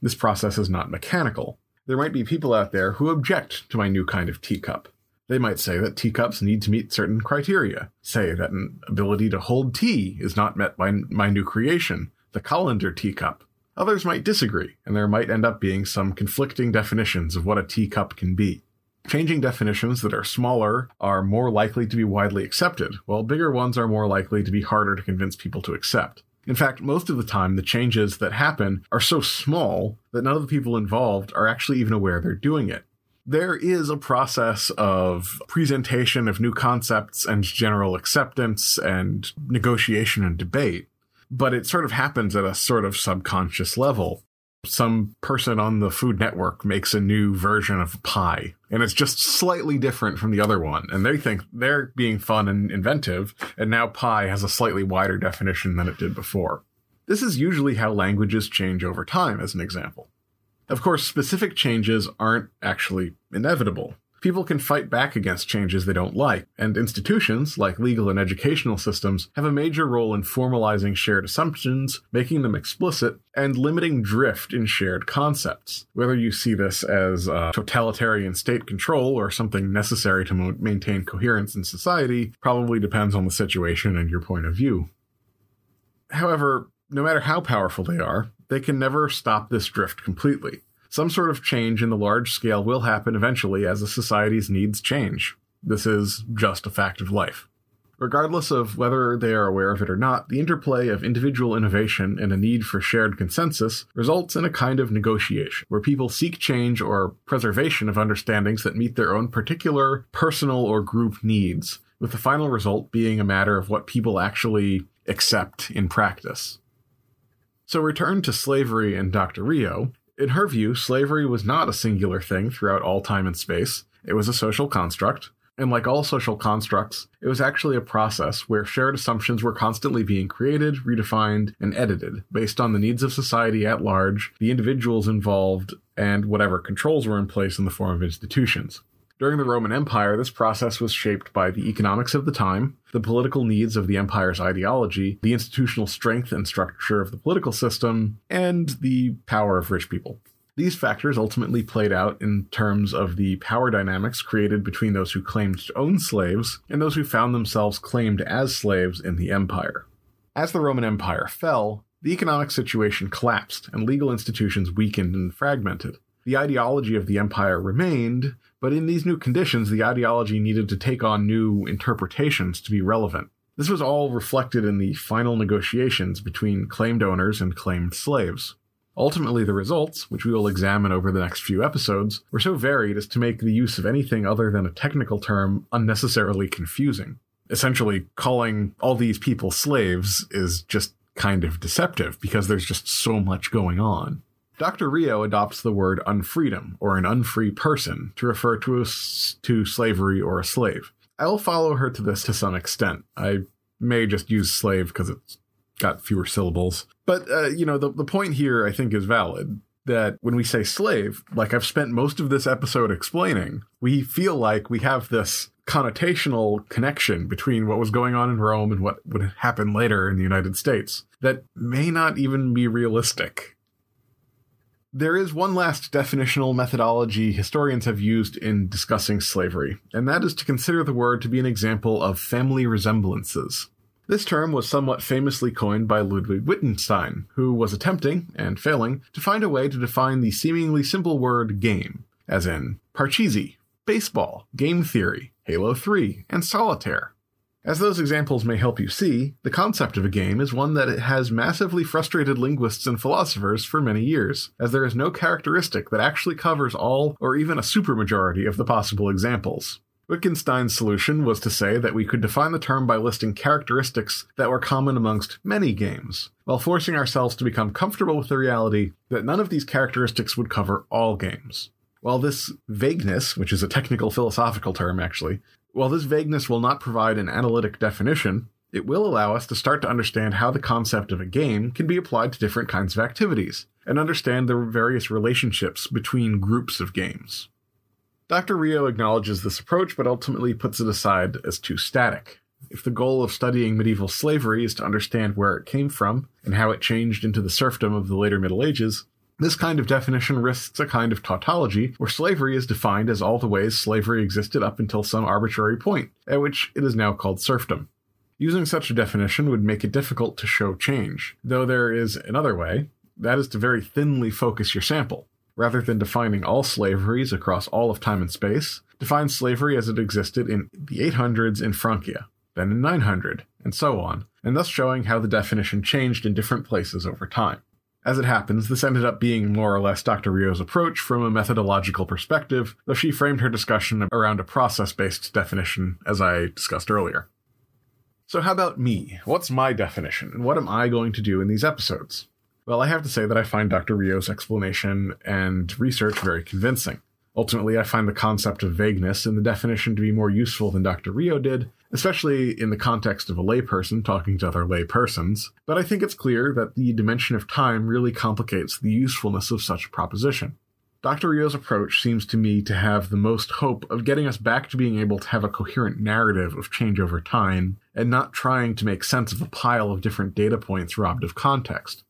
This process is not mechanical. There might be people out there who object to my new kind of teacup. They might say that teacups need to meet certain criteria, say that an ability to hold tea is not met by my new creation, the colander teacup. Others might disagree, and there might end up being some conflicting definitions of what a teacup can be. Changing definitions that are smaller are more likely to be widely accepted, while bigger ones are more likely to be harder to convince people to accept. In fact, most of the time, the changes that happen are so small that none of the people involved are actually even aware they're doing it there is a process of presentation of new concepts and general acceptance and negotiation and debate, but it sort of happens at a sort of subconscious level. Some person on the Food Network makes a new version of pie, and it's just slightly different from the other one. And they think they're being fun and inventive, and now pie has a slightly wider definition than it did before. This is usually how languages change over time, as an example. Of course, specific changes aren't actually inevitable. People can fight back against changes they don't like, and institutions, like legal and educational systems, have a major role in formalizing shared assumptions, making them explicit, and limiting drift in shared concepts. Whether you see this as uh, totalitarian state control or something necessary to mo- maintain coherence in society probably depends on the situation and your point of view. However, no matter how powerful they are, they can never stop this drift completely. Some sort of change in the large scale will happen eventually as a society's needs change. This is just a fact of life. Regardless of whether they are aware of it or not, the interplay of individual innovation and a need for shared consensus results in a kind of negotiation, where people seek change or preservation of understandings that meet their own particular personal or group needs, with the final result being a matter of what people actually accept in practice. So return to slavery and Dr. Rio. In her view, slavery was not a singular thing throughout all time and space. It was a social construct. And like all social constructs, it was actually a process where shared assumptions were constantly being created, redefined, and edited based on the needs of society at large, the individuals involved, and whatever controls were in place in the form of institutions. During the Roman Empire, this process was shaped by the economics of the time, the political needs of the empire's ideology, the institutional strength and structure of the political system, and the power of rich people. These factors ultimately played out in terms of the power dynamics created between those who claimed to own slaves and those who found themselves claimed as slaves in the empire. As the Roman Empire fell, the economic situation collapsed and legal institutions weakened and fragmented. The ideology of the empire remained, but in these new conditions, the ideology needed to take on new interpretations to be relevant. This was all reflected in the final negotiations between claimed owners and claimed slaves. Ultimately, the results, which we will examine over the next few episodes, were so varied as to make the use of anything other than a technical term unnecessarily confusing. Essentially, calling all these people slaves is just kind of deceptive because there's just so much going on. Dr. Rio adopts the word unfreedom, or an unfree person, to refer to, a, to slavery or a slave. I'll follow her to this to some extent. I may just use slave because it's got fewer syllables. But, uh, you know, the, the point here I think is valid that when we say slave, like I've spent most of this episode explaining, we feel like we have this connotational connection between what was going on in Rome and what would happen later in the United States that may not even be realistic. There is one last definitional methodology historians have used in discussing slavery, and that is to consider the word to be an example of family resemblances. This term was somewhat famously coined by Ludwig Wittgenstein, who was attempting, and failing, to find a way to define the seemingly simple word game, as in Parcheesi, baseball, game theory, Halo 3, and solitaire. As those examples may help you see, the concept of a game is one that has massively frustrated linguists and philosophers for many years, as there is no characteristic that actually covers all or even a supermajority of the possible examples. Wittgenstein's solution was to say that we could define the term by listing characteristics that were common amongst many games, while forcing ourselves to become comfortable with the reality that none of these characteristics would cover all games. While this vagueness, which is a technical philosophical term actually, while this vagueness will not provide an analytic definition, it will allow us to start to understand how the concept of a game can be applied to different kinds of activities, and understand the various relationships between groups of games. Dr. Rio acknowledges this approach, but ultimately puts it aside as too static. If the goal of studying medieval slavery is to understand where it came from and how it changed into the serfdom of the later Middle Ages, this kind of definition risks a kind of tautology where slavery is defined as all the ways slavery existed up until some arbitrary point, at which it is now called serfdom. Using such a definition would make it difficult to show change, though there is another way, that is to very thinly focus your sample. Rather than defining all slaveries across all of time and space, define slavery as it existed in the 800s in Francia, then in 900, and so on, and thus showing how the definition changed in different places over time. As it happens, this ended up being more or less Dr. Rio's approach from a methodological perspective, though she framed her discussion around a process based definition, as I discussed earlier. So, how about me? What's my definition, and what am I going to do in these episodes? Well, I have to say that I find Dr. Rio's explanation and research very convincing. Ultimately, I find the concept of vagueness in the definition to be more useful than Dr. Rio did, especially in the context of a layperson talking to other laypersons, but I think it's clear that the dimension of time really complicates the usefulness of such a proposition. Dr. Rio's approach seems to me to have the most hope of getting us back to being able to have a coherent narrative of change over time and not trying to make sense of a pile of different data points robbed of context.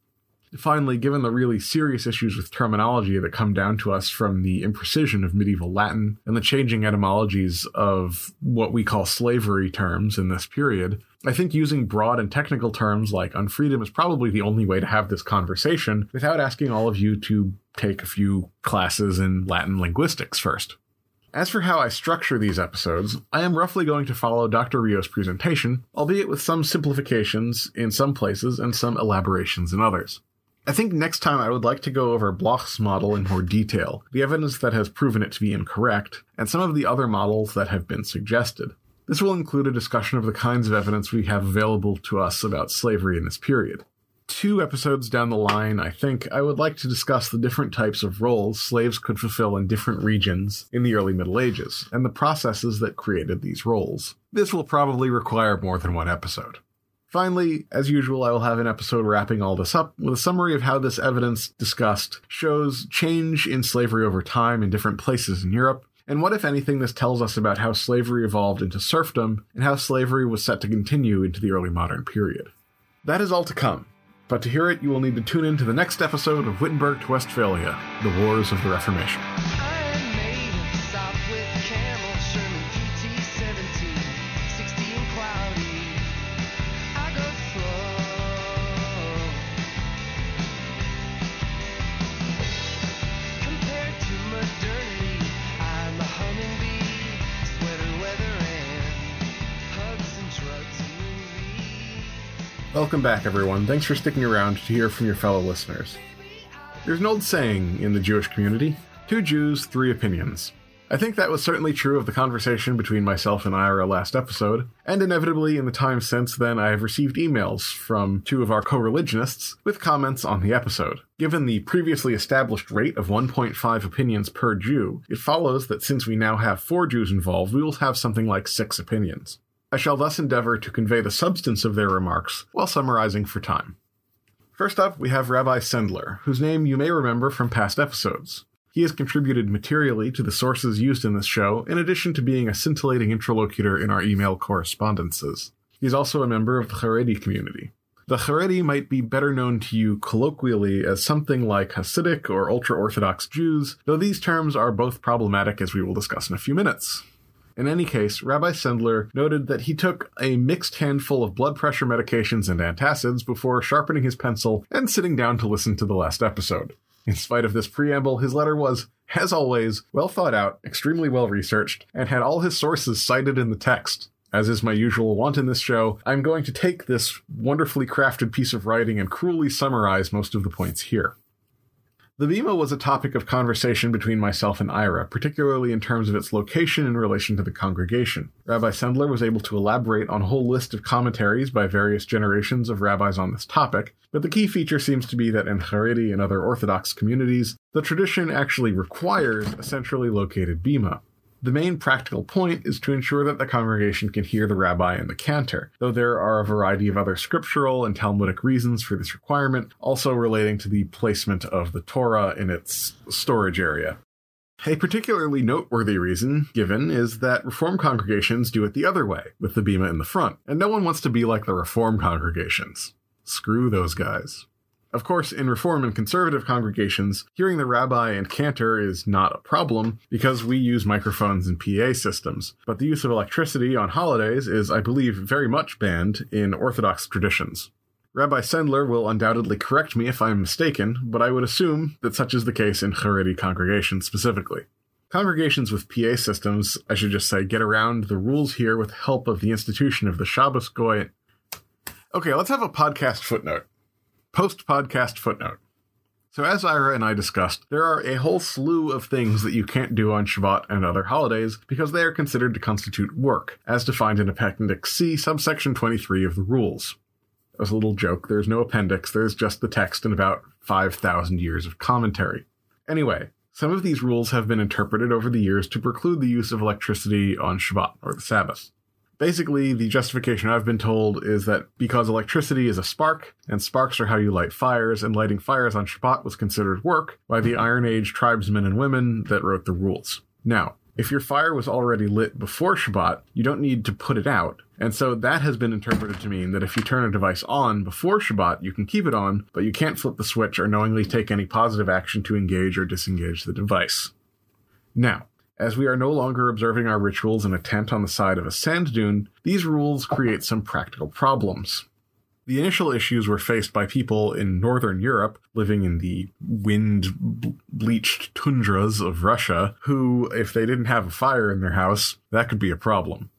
Finally, given the really serious issues with terminology that come down to us from the imprecision of medieval Latin and the changing etymologies of what we call slavery terms in this period, I think using broad and technical terms like unfreedom is probably the only way to have this conversation without asking all of you to take a few classes in Latin linguistics first. As for how I structure these episodes, I am roughly going to follow Dr. Rio's presentation, albeit with some simplifications in some places and some elaborations in others. I think next time I would like to go over Bloch's model in more detail, the evidence that has proven it to be incorrect, and some of the other models that have been suggested. This will include a discussion of the kinds of evidence we have available to us about slavery in this period. Two episodes down the line, I think, I would like to discuss the different types of roles slaves could fulfill in different regions in the early Middle Ages, and the processes that created these roles. This will probably require more than one episode. Finally, as usual, I will have an episode wrapping all this up with a summary of how this evidence discussed shows change in slavery over time in different places in Europe, and what, if anything, this tells us about how slavery evolved into serfdom and how slavery was set to continue into the early modern period. That is all to come, but to hear it, you will need to tune in to the next episode of Wittenberg to Westphalia The Wars of the Reformation. Welcome back, everyone. Thanks for sticking around to hear from your fellow listeners. There's an old saying in the Jewish community two Jews, three opinions. I think that was certainly true of the conversation between myself and Ira last episode, and inevitably in the time since then I have received emails from two of our co religionists with comments on the episode. Given the previously established rate of 1.5 opinions per Jew, it follows that since we now have four Jews involved, we will have something like six opinions. I shall thus endeavor to convey the substance of their remarks while summarizing for time. First up, we have Rabbi Sendler, whose name you may remember from past episodes. He has contributed materially to the sources used in this show, in addition to being a scintillating interlocutor in our email correspondences. He is also a member of the Haredi community. The Haredi might be better known to you colloquially as something like Hasidic or ultra Orthodox Jews, though these terms are both problematic as we will discuss in a few minutes. In any case, Rabbi Sendler noted that he took a mixed handful of blood pressure medications and antacids before sharpening his pencil and sitting down to listen to the last episode. In spite of this preamble, his letter was, as always, well thought out, extremely well researched, and had all his sources cited in the text. As is my usual want in this show, I'm going to take this wonderfully crafted piece of writing and cruelly summarize most of the points here. The Bema was a topic of conversation between myself and Ira, particularly in terms of its location in relation to the congregation. Rabbi Sendler was able to elaborate on a whole list of commentaries by various generations of rabbis on this topic, but the key feature seems to be that in Haredi and other Orthodox communities, the tradition actually requires a centrally located Bema. The main practical point is to ensure that the congregation can hear the rabbi and the cantor, though there are a variety of other scriptural and Talmudic reasons for this requirement, also relating to the placement of the Torah in its storage area. A particularly noteworthy reason given is that Reform congregations do it the other way, with the Bema in the front, and no one wants to be like the Reform congregations. Screw those guys. Of course, in Reform and Conservative congregations, hearing the rabbi and cantor is not a problem because we use microphones and PA systems. But the use of electricity on holidays is, I believe, very much banned in Orthodox traditions. Rabbi Sendler will undoubtedly correct me if I'm mistaken, but I would assume that such is the case in Haredi congregations specifically. Congregations with PA systems, I should just say, get around the rules here with help of the institution of the Shabbos Goy. Okay, let's have a podcast footnote post podcast footnote. So, as Ira and I discussed, there are a whole slew of things that you can't do on Shabbat and other holidays because they are considered to constitute work, as defined in Appendix C, subsection 23 of the rules. As a little joke, there's no appendix, there's just the text and about 5,000 years of commentary. Anyway, some of these rules have been interpreted over the years to preclude the use of electricity on Shabbat, or the Sabbath. Basically, the justification I've been told is that because electricity is a spark, and sparks are how you light fires, and lighting fires on Shabbat was considered work by the Iron Age tribesmen and women that wrote the rules. Now, if your fire was already lit before Shabbat, you don't need to put it out. And so that has been interpreted to mean that if you turn a device on before Shabbat, you can keep it on, but you can't flip the switch or knowingly take any positive action to engage or disengage the device. Now, as we are no longer observing our rituals in a tent on the side of a sand dune, these rules create some practical problems. The initial issues were faced by people in northern Europe living in the wind bleached tundras of Russia, who, if they didn't have a fire in their house, that could be a problem.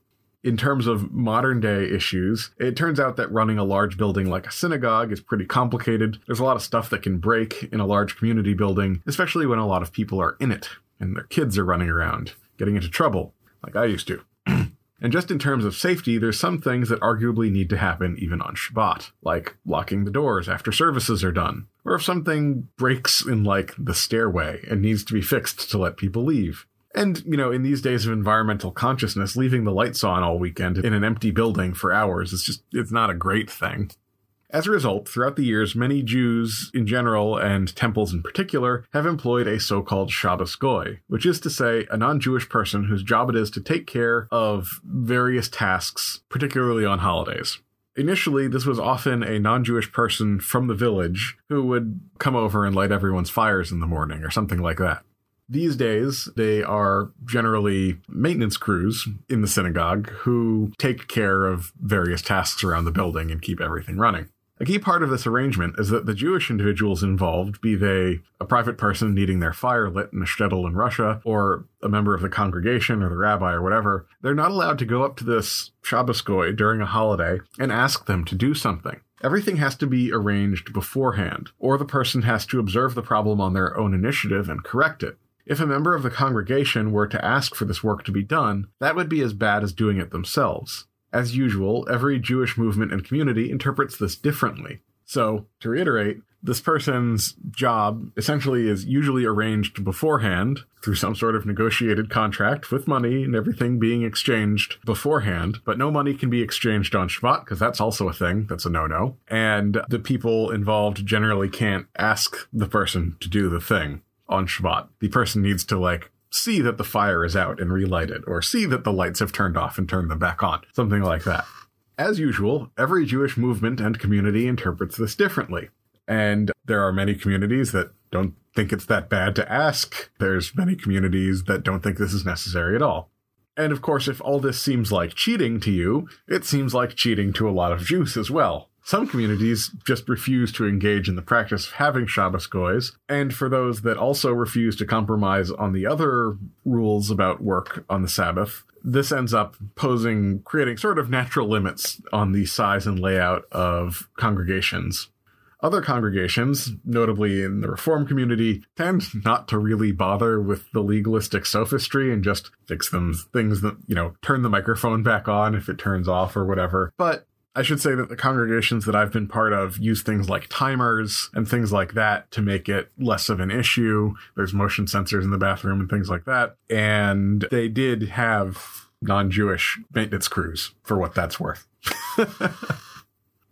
In terms of modern day issues, it turns out that running a large building like a synagogue is pretty complicated. There's a lot of stuff that can break in a large community building, especially when a lot of people are in it and their kids are running around, getting into trouble, like I used to. and just in terms of safety, there's some things that arguably need to happen even on Shabbat, like locking the doors after services are done, or if something breaks in, like, the stairway and needs to be fixed to let people leave. And, you know, in these days of environmental consciousness, leaving the lights on all weekend in an empty building for hours is just, it's not a great thing. As a result, throughout the years, many Jews in general and temples in particular have employed a so-called Shabbos Goy, which is to say a non-Jewish person whose job it is to take care of various tasks, particularly on holidays. Initially, this was often a non Jewish person from the village who would come over and light everyone's fires in the morning or something like that. These days, they are generally maintenance crews in the synagogue who take care of various tasks around the building and keep everything running. A key part of this arrangement is that the Jewish individuals involved, be they a private person needing their fire lit in a shtetl in Russia, or a member of the congregation or the rabbi or whatever, they're not allowed to go up to this Shabbos goy during a holiday and ask them to do something. Everything has to be arranged beforehand, or the person has to observe the problem on their own initiative and correct it. If a member of the congregation were to ask for this work to be done, that would be as bad as doing it themselves. As usual, every Jewish movement and community interprets this differently. So, to reiterate, this person's job essentially is usually arranged beforehand through some sort of negotiated contract with money and everything being exchanged beforehand, but no money can be exchanged on Shabbat because that's also a thing. That's a no no. And the people involved generally can't ask the person to do the thing on Shabbat. The person needs to like see that the fire is out and relight it, or see that the lights have turned off and turn them back on, something like that. As usual, every Jewish movement and community interprets this differently. And there are many communities that don't think it's that bad to ask. There's many communities that don't think this is necessary at all. And of course, if all this seems like cheating to you, it seems like cheating to a lot of Jews as well. Some communities just refuse to engage in the practice of having Shabbos goys, and for those that also refuse to compromise on the other rules about work on the Sabbath, this ends up posing, creating sort of natural limits on the size and layout of congregations. Other congregations, notably in the Reform community, tend not to really bother with the legalistic sophistry and just fix them things that, you know, turn the microphone back on if it turns off or whatever. But I should say that the congregations that I've been part of use things like timers and things like that to make it less of an issue. There's motion sensors in the bathroom and things like that. And they did have non Jewish maintenance crews for what that's worth.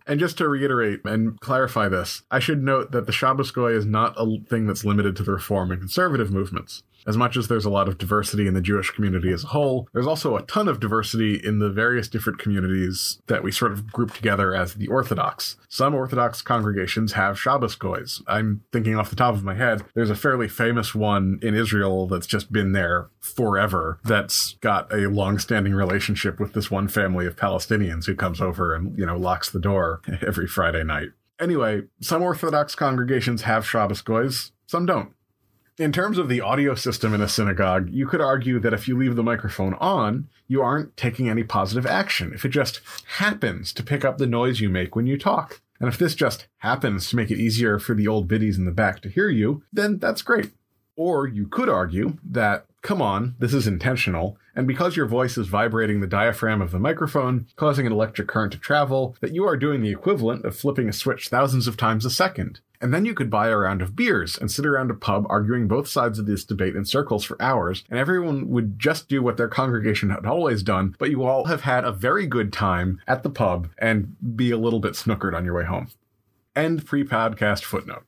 And just to reiterate and clarify this, I should note that the Shabbos Goy is not a thing that's limited to the Reform and Conservative movements. As much as there's a lot of diversity in the Jewish community as a whole, there's also a ton of diversity in the various different communities that we sort of group together as the Orthodox. Some Orthodox congregations have Shabbos goys. I'm thinking off the top of my head, there's a fairly famous one in Israel that's just been there forever that's got a long-standing relationship with this one family of Palestinians who comes over and, you know, locks the door every Friday night. Anyway, some Orthodox congregations have Shabbos goys, some don't. In terms of the audio system in a synagogue, you could argue that if you leave the microphone on, you aren't taking any positive action. If it just happens to pick up the noise you make when you talk, and if this just happens to make it easier for the old biddies in the back to hear you, then that's great. Or you could argue that, come on, this is intentional, and because your voice is vibrating the diaphragm of the microphone, causing an electric current to travel, that you are doing the equivalent of flipping a switch thousands of times a second. And then you could buy a round of beers and sit around a pub arguing both sides of this debate in circles for hours, and everyone would just do what their congregation had always done, but you all have had a very good time at the pub and be a little bit snookered on your way home. End pre podcast footnote.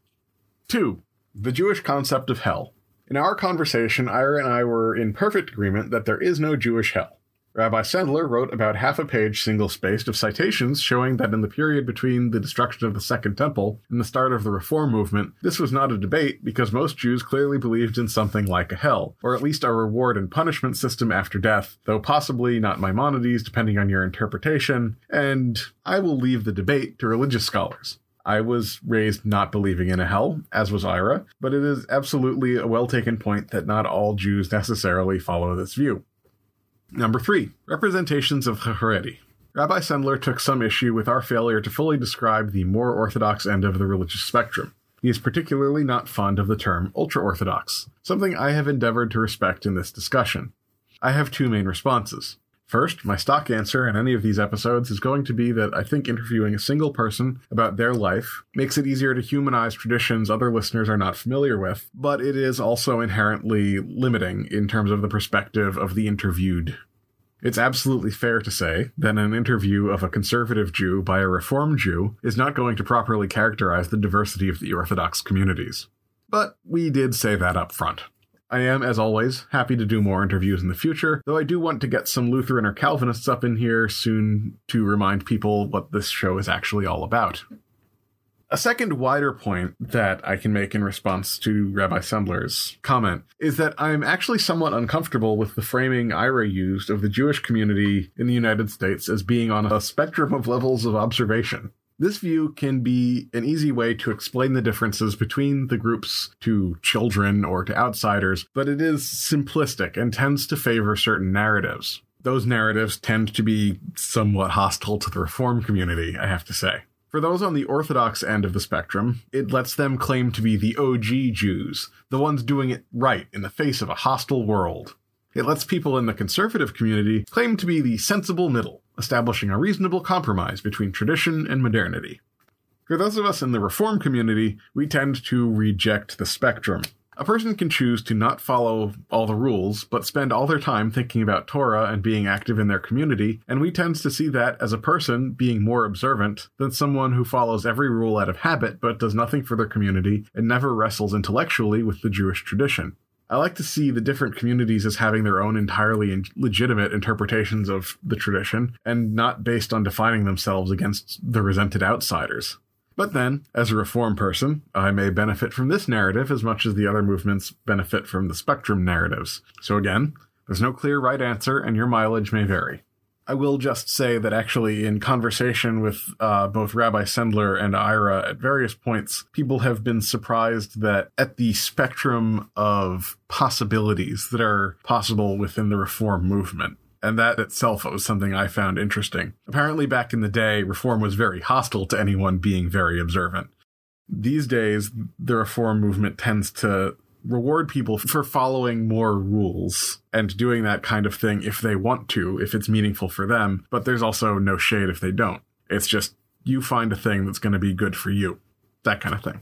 Two, the Jewish concept of hell. In our conversation, Ira and I were in perfect agreement that there is no Jewish hell. Rabbi Sendler wrote about half a page single spaced of citations showing that in the period between the destruction of the Second Temple and the start of the Reform movement, this was not a debate because most Jews clearly believed in something like a hell, or at least a reward and punishment system after death, though possibly not Maimonides depending on your interpretation, and I will leave the debate to religious scholars. I was raised not believing in a hell, as was Ira, but it is absolutely a well taken point that not all Jews necessarily follow this view. Number three, representations of Haredi. Rabbi Sendler took some issue with our failure to fully describe the more orthodox end of the religious spectrum. He is particularly not fond of the term ultra orthodox, something I have endeavored to respect in this discussion. I have two main responses. First, my stock answer in any of these episodes is going to be that I think interviewing a single person about their life makes it easier to humanize traditions other listeners are not familiar with, but it is also inherently limiting in terms of the perspective of the interviewed. It's absolutely fair to say that an interview of a conservative Jew by a Reform Jew is not going to properly characterize the diversity of the Orthodox communities. But we did say that up front. I am, as always, happy to do more interviews in the future, though I do want to get some Lutheran or Calvinists up in here soon to remind people what this show is actually all about. A second wider point that I can make in response to Rabbi Sendler's comment is that I'm actually somewhat uncomfortable with the framing Ira used of the Jewish community in the United States as being on a spectrum of levels of observation. This view can be an easy way to explain the differences between the groups to children or to outsiders, but it is simplistic and tends to favor certain narratives. Those narratives tend to be somewhat hostile to the reform community, I have to say. For those on the Orthodox end of the spectrum, it lets them claim to be the OG Jews, the ones doing it right in the face of a hostile world. It lets people in the conservative community claim to be the sensible middle, establishing a reasonable compromise between tradition and modernity. For those of us in the reform community, we tend to reject the spectrum. A person can choose to not follow all the rules, but spend all their time thinking about Torah and being active in their community, and we tend to see that as a person being more observant than someone who follows every rule out of habit but does nothing for their community and never wrestles intellectually with the Jewish tradition. I like to see the different communities as having their own entirely legitimate interpretations of the tradition and not based on defining themselves against the resented outsiders. But then, as a reform person, I may benefit from this narrative as much as the other movements benefit from the spectrum narratives. So again, there's no clear right answer and your mileage may vary. I will just say that actually, in conversation with uh, both Rabbi Sendler and Ira at various points, people have been surprised that at the spectrum of possibilities that are possible within the reform movement. And that itself was something I found interesting. Apparently, back in the day, reform was very hostile to anyone being very observant. these days the reform movement tends to reward people for following more rules and doing that kind of thing if they want to, if it's meaningful for them. But there's also no shade if they don't. It's just you find a thing that's going to be good for you. That kind of thing.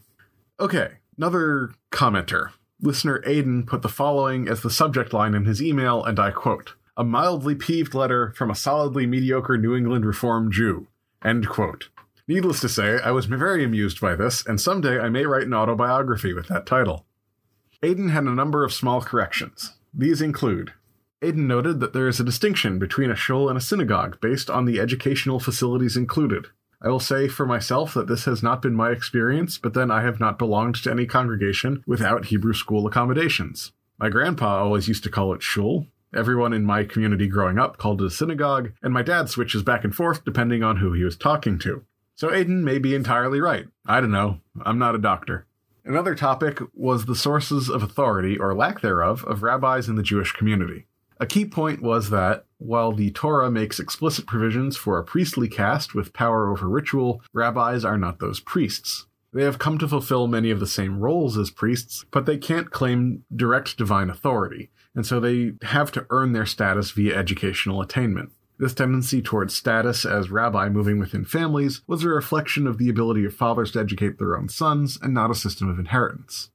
Okay, another commenter. Listener Aiden put the following as the subject line in his email, and I quote A mildly peeved letter from a solidly mediocre New England Reform Jew. End quote. Needless to say, I was very amused by this, and someday I may write an autobiography with that title. Aiden had a number of small corrections. These include Aiden noted that there is a distinction between a shul and a synagogue based on the educational facilities included. I will say for myself that this has not been my experience, but then I have not belonged to any congregation without Hebrew school accommodations. My grandpa always used to call it shul. Everyone in my community growing up called it a synagogue, and my dad switches back and forth depending on who he was talking to. So Aiden may be entirely right. I don't know. I'm not a doctor. Another topic was the sources of authority, or lack thereof, of rabbis in the Jewish community. A key point was that, while the Torah makes explicit provisions for a priestly caste with power over ritual, rabbis are not those priests. They have come to fulfill many of the same roles as priests, but they can't claim direct divine authority, and so they have to earn their status via educational attainment. This tendency towards status as rabbi moving within families was a reflection of the ability of fathers to educate their own sons and not a system of inheritance.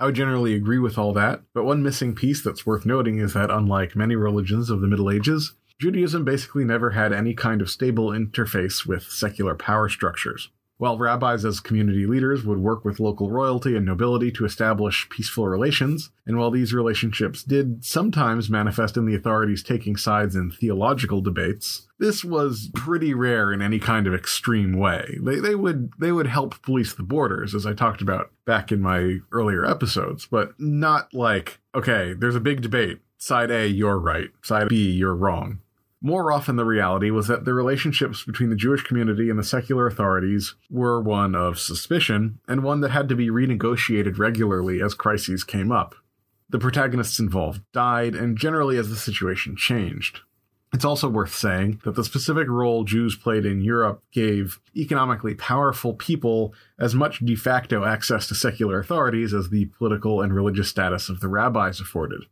I would generally agree with all that, but one missing piece that's worth noting is that unlike many religions of the Middle Ages, Judaism basically never had any kind of stable interface with secular power structures. While rabbis as community leaders would work with local royalty and nobility to establish peaceful relations, and while these relationships did sometimes manifest in the authorities taking sides in theological debates, this was pretty rare in any kind of extreme way. They, they would they would help police the borders, as I talked about back in my earlier episodes, but not like, okay, there's a big debate. Side A, you're right. Side B, you're wrong. More often, the reality was that the relationships between the Jewish community and the secular authorities were one of suspicion, and one that had to be renegotiated regularly as crises came up. The protagonists involved died, and generally as the situation changed. It's also worth saying that the specific role Jews played in Europe gave economically powerful people as much de facto access to secular authorities as the political and religious status of the rabbis afforded.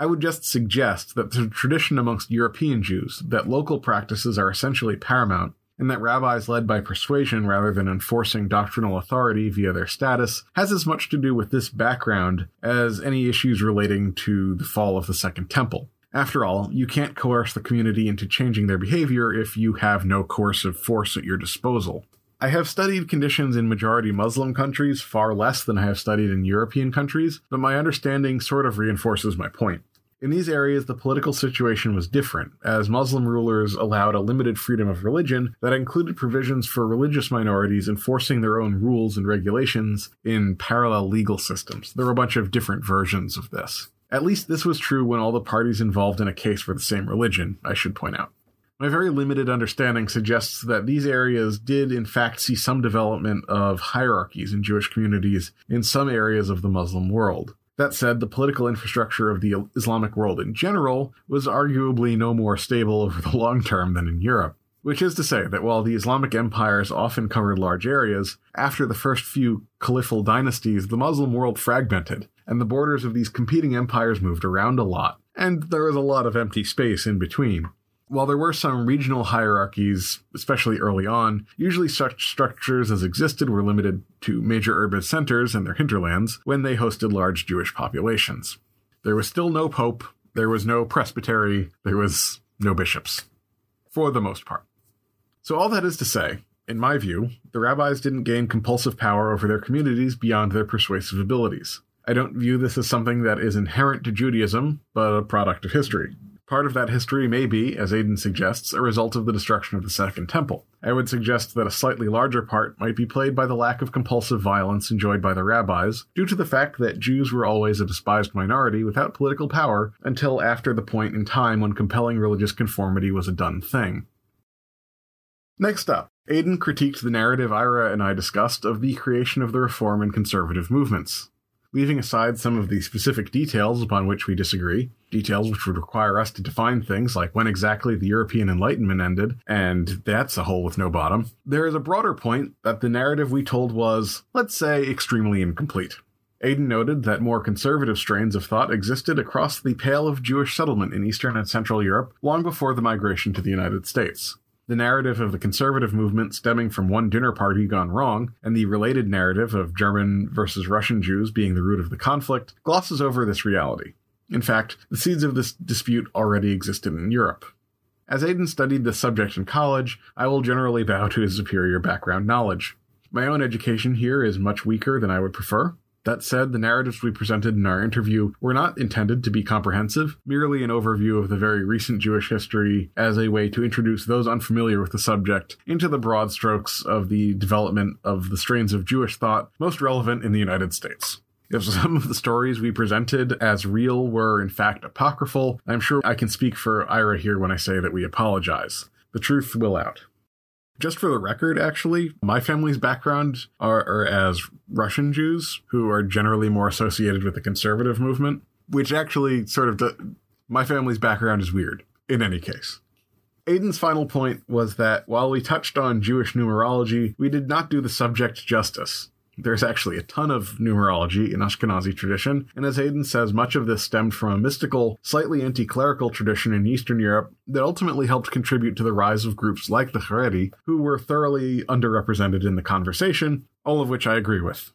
I would just suggest that the tradition amongst European Jews that local practices are essentially paramount and that rabbis led by persuasion rather than enforcing doctrinal authority via their status has as much to do with this background as any issues relating to the fall of the Second Temple. After all, you can't coerce the community into changing their behavior if you have no coercive force at your disposal. I have studied conditions in majority Muslim countries far less than I have studied in European countries, but my understanding sort of reinforces my point. In these areas, the political situation was different, as Muslim rulers allowed a limited freedom of religion that included provisions for religious minorities enforcing their own rules and regulations in parallel legal systems. There were a bunch of different versions of this. At least this was true when all the parties involved in a case were the same religion, I should point out. My very limited understanding suggests that these areas did in fact see some development of hierarchies in Jewish communities in some areas of the Muslim world. That said, the political infrastructure of the Islamic world in general was arguably no more stable over the long term than in Europe. Which is to say that while the Islamic empires often covered large areas, after the first few caliphal dynasties, the Muslim world fragmented, and the borders of these competing empires moved around a lot, and there was a lot of empty space in between. While there were some regional hierarchies, especially early on, usually such structures as existed were limited to major urban centers and their hinterlands when they hosted large Jewish populations. There was still no pope, there was no presbytery, there was no bishops. For the most part. So, all that is to say, in my view, the rabbis didn't gain compulsive power over their communities beyond their persuasive abilities. I don't view this as something that is inherent to Judaism, but a product of history. Part of that history may be, as Aiden suggests, a result of the destruction of the Second Temple. I would suggest that a slightly larger part might be played by the lack of compulsive violence enjoyed by the rabbis, due to the fact that Jews were always a despised minority without political power until after the point in time when compelling religious conformity was a done thing. Next up, Aiden critiqued the narrative Ira and I discussed of the creation of the reform and conservative movements. Leaving aside some of the specific details upon which we disagree, details which would require us to define things like when exactly the European Enlightenment ended, and that's a hole with no bottom, there is a broader point that the narrative we told was, let's say, extremely incomplete. Aidan noted that more conservative strains of thought existed across the pale of Jewish settlement in Eastern and Central Europe long before the migration to the United States. The narrative of the conservative movement stemming from one dinner party gone wrong, and the related narrative of German versus Russian Jews being the root of the conflict, glosses over this reality. In fact, the seeds of this dispute already existed in Europe. As Aidan studied this subject in college, I will generally bow to his superior background knowledge. My own education here is much weaker than I would prefer, that said, the narratives we presented in our interview were not intended to be comprehensive, merely an overview of the very recent Jewish history as a way to introduce those unfamiliar with the subject into the broad strokes of the development of the strains of Jewish thought most relevant in the United States. If some of the stories we presented as real were in fact apocryphal, I'm sure I can speak for Ira here when I say that we apologize. The truth will out. Just for the record, actually, my family's background are, are, as Russian Jews who are generally more associated with the conservative movement, which actually sort of my family's background is weird in any case. Aidan's final point was that while we touched on Jewish numerology, we did not do the subject justice. There's actually a ton of numerology in Ashkenazi tradition, and as Hayden says, much of this stemmed from a mystical, slightly anti clerical tradition in Eastern Europe that ultimately helped contribute to the rise of groups like the Haredi, who were thoroughly underrepresented in the conversation, all of which I agree with.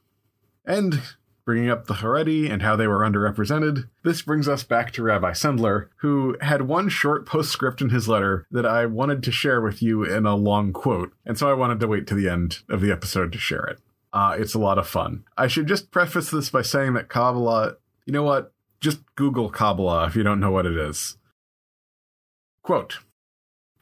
And bringing up the Haredi and how they were underrepresented, this brings us back to Rabbi Sendler, who had one short postscript in his letter that I wanted to share with you in a long quote, and so I wanted to wait to the end of the episode to share it. Uh, it's a lot of fun. I should just preface this by saying that Kabbalah, you know what? Just Google Kabbalah if you don't know what it is. Quote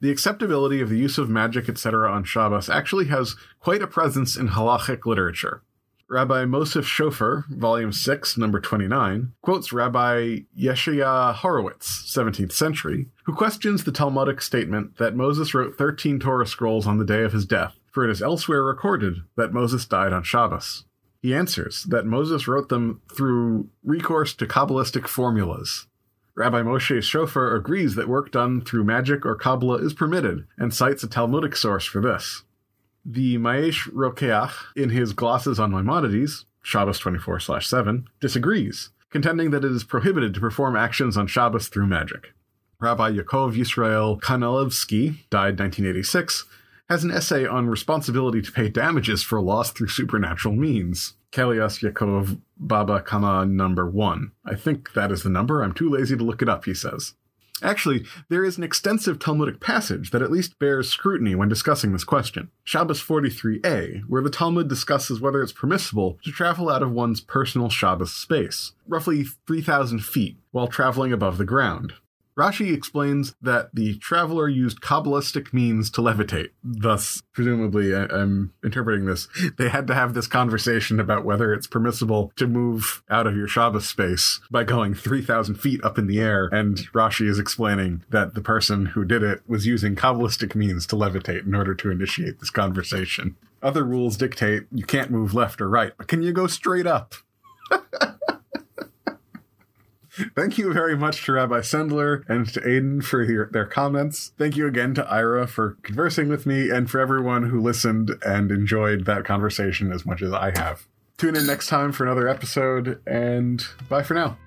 The acceptability of the use of magic, etc., on Shabbos actually has quite a presence in halachic literature. Rabbi Moshe Shofar, Volume 6, Number 29, quotes Rabbi Yeshaya Horowitz, 17th century, who questions the Talmudic statement that Moses wrote 13 Torah scrolls on the day of his death for it is elsewhere recorded that Moses died on Shabbos. He answers that Moses wrote them through recourse to Kabbalistic formulas. Rabbi Moshe Shofar agrees that work done through magic or Kabbalah is permitted and cites a Talmudic source for this. The Maaseh Rokeach, in his glosses on Maimonides, Shabbos 24 7, disagrees, contending that it is prohibited to perform actions on Shabbos through magic. Rabbi Yaakov Yisrael Kanievsky, died 1986, has an essay on responsibility to pay damages for loss through supernatural means. Kehillos Yakov Baba Kama number one. I think that is the number. I'm too lazy to look it up, he says. Actually, there is an extensive Talmudic passage that at least bears scrutiny when discussing this question. Shabbos 43a, where the Talmud discusses whether it's permissible to travel out of one's personal Shabbos space, roughly 3,000 feet, while traveling above the ground. Rashi explains that the traveler used Kabbalistic means to levitate. Thus, presumably, I- am interpreting this, they had to have this conversation about whether it's permissible to move out of your Shabbos space by going 3,000 feet up in the air. And Rashi is explaining that the person who did it was using Kabbalistic means to levitate in order to initiate this conversation. Other rules dictate you can't move left or right, but can you go straight up? Thank you very much to Rabbi Sendler and to Aiden for your, their comments. Thank you again to Ira for conversing with me and for everyone who listened and enjoyed that conversation as much as I have. Tune in next time for another episode, and bye for now.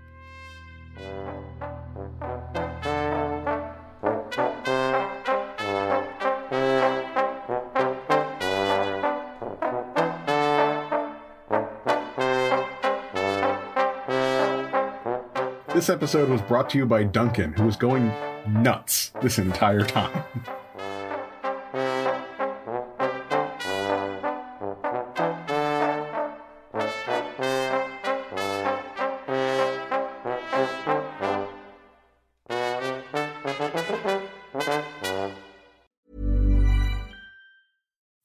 This episode was brought to you by Duncan, who was going nuts this entire time.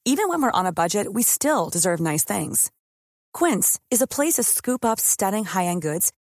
Even when we're on a budget, we still deserve nice things. Quince is a place to scoop up stunning high end goods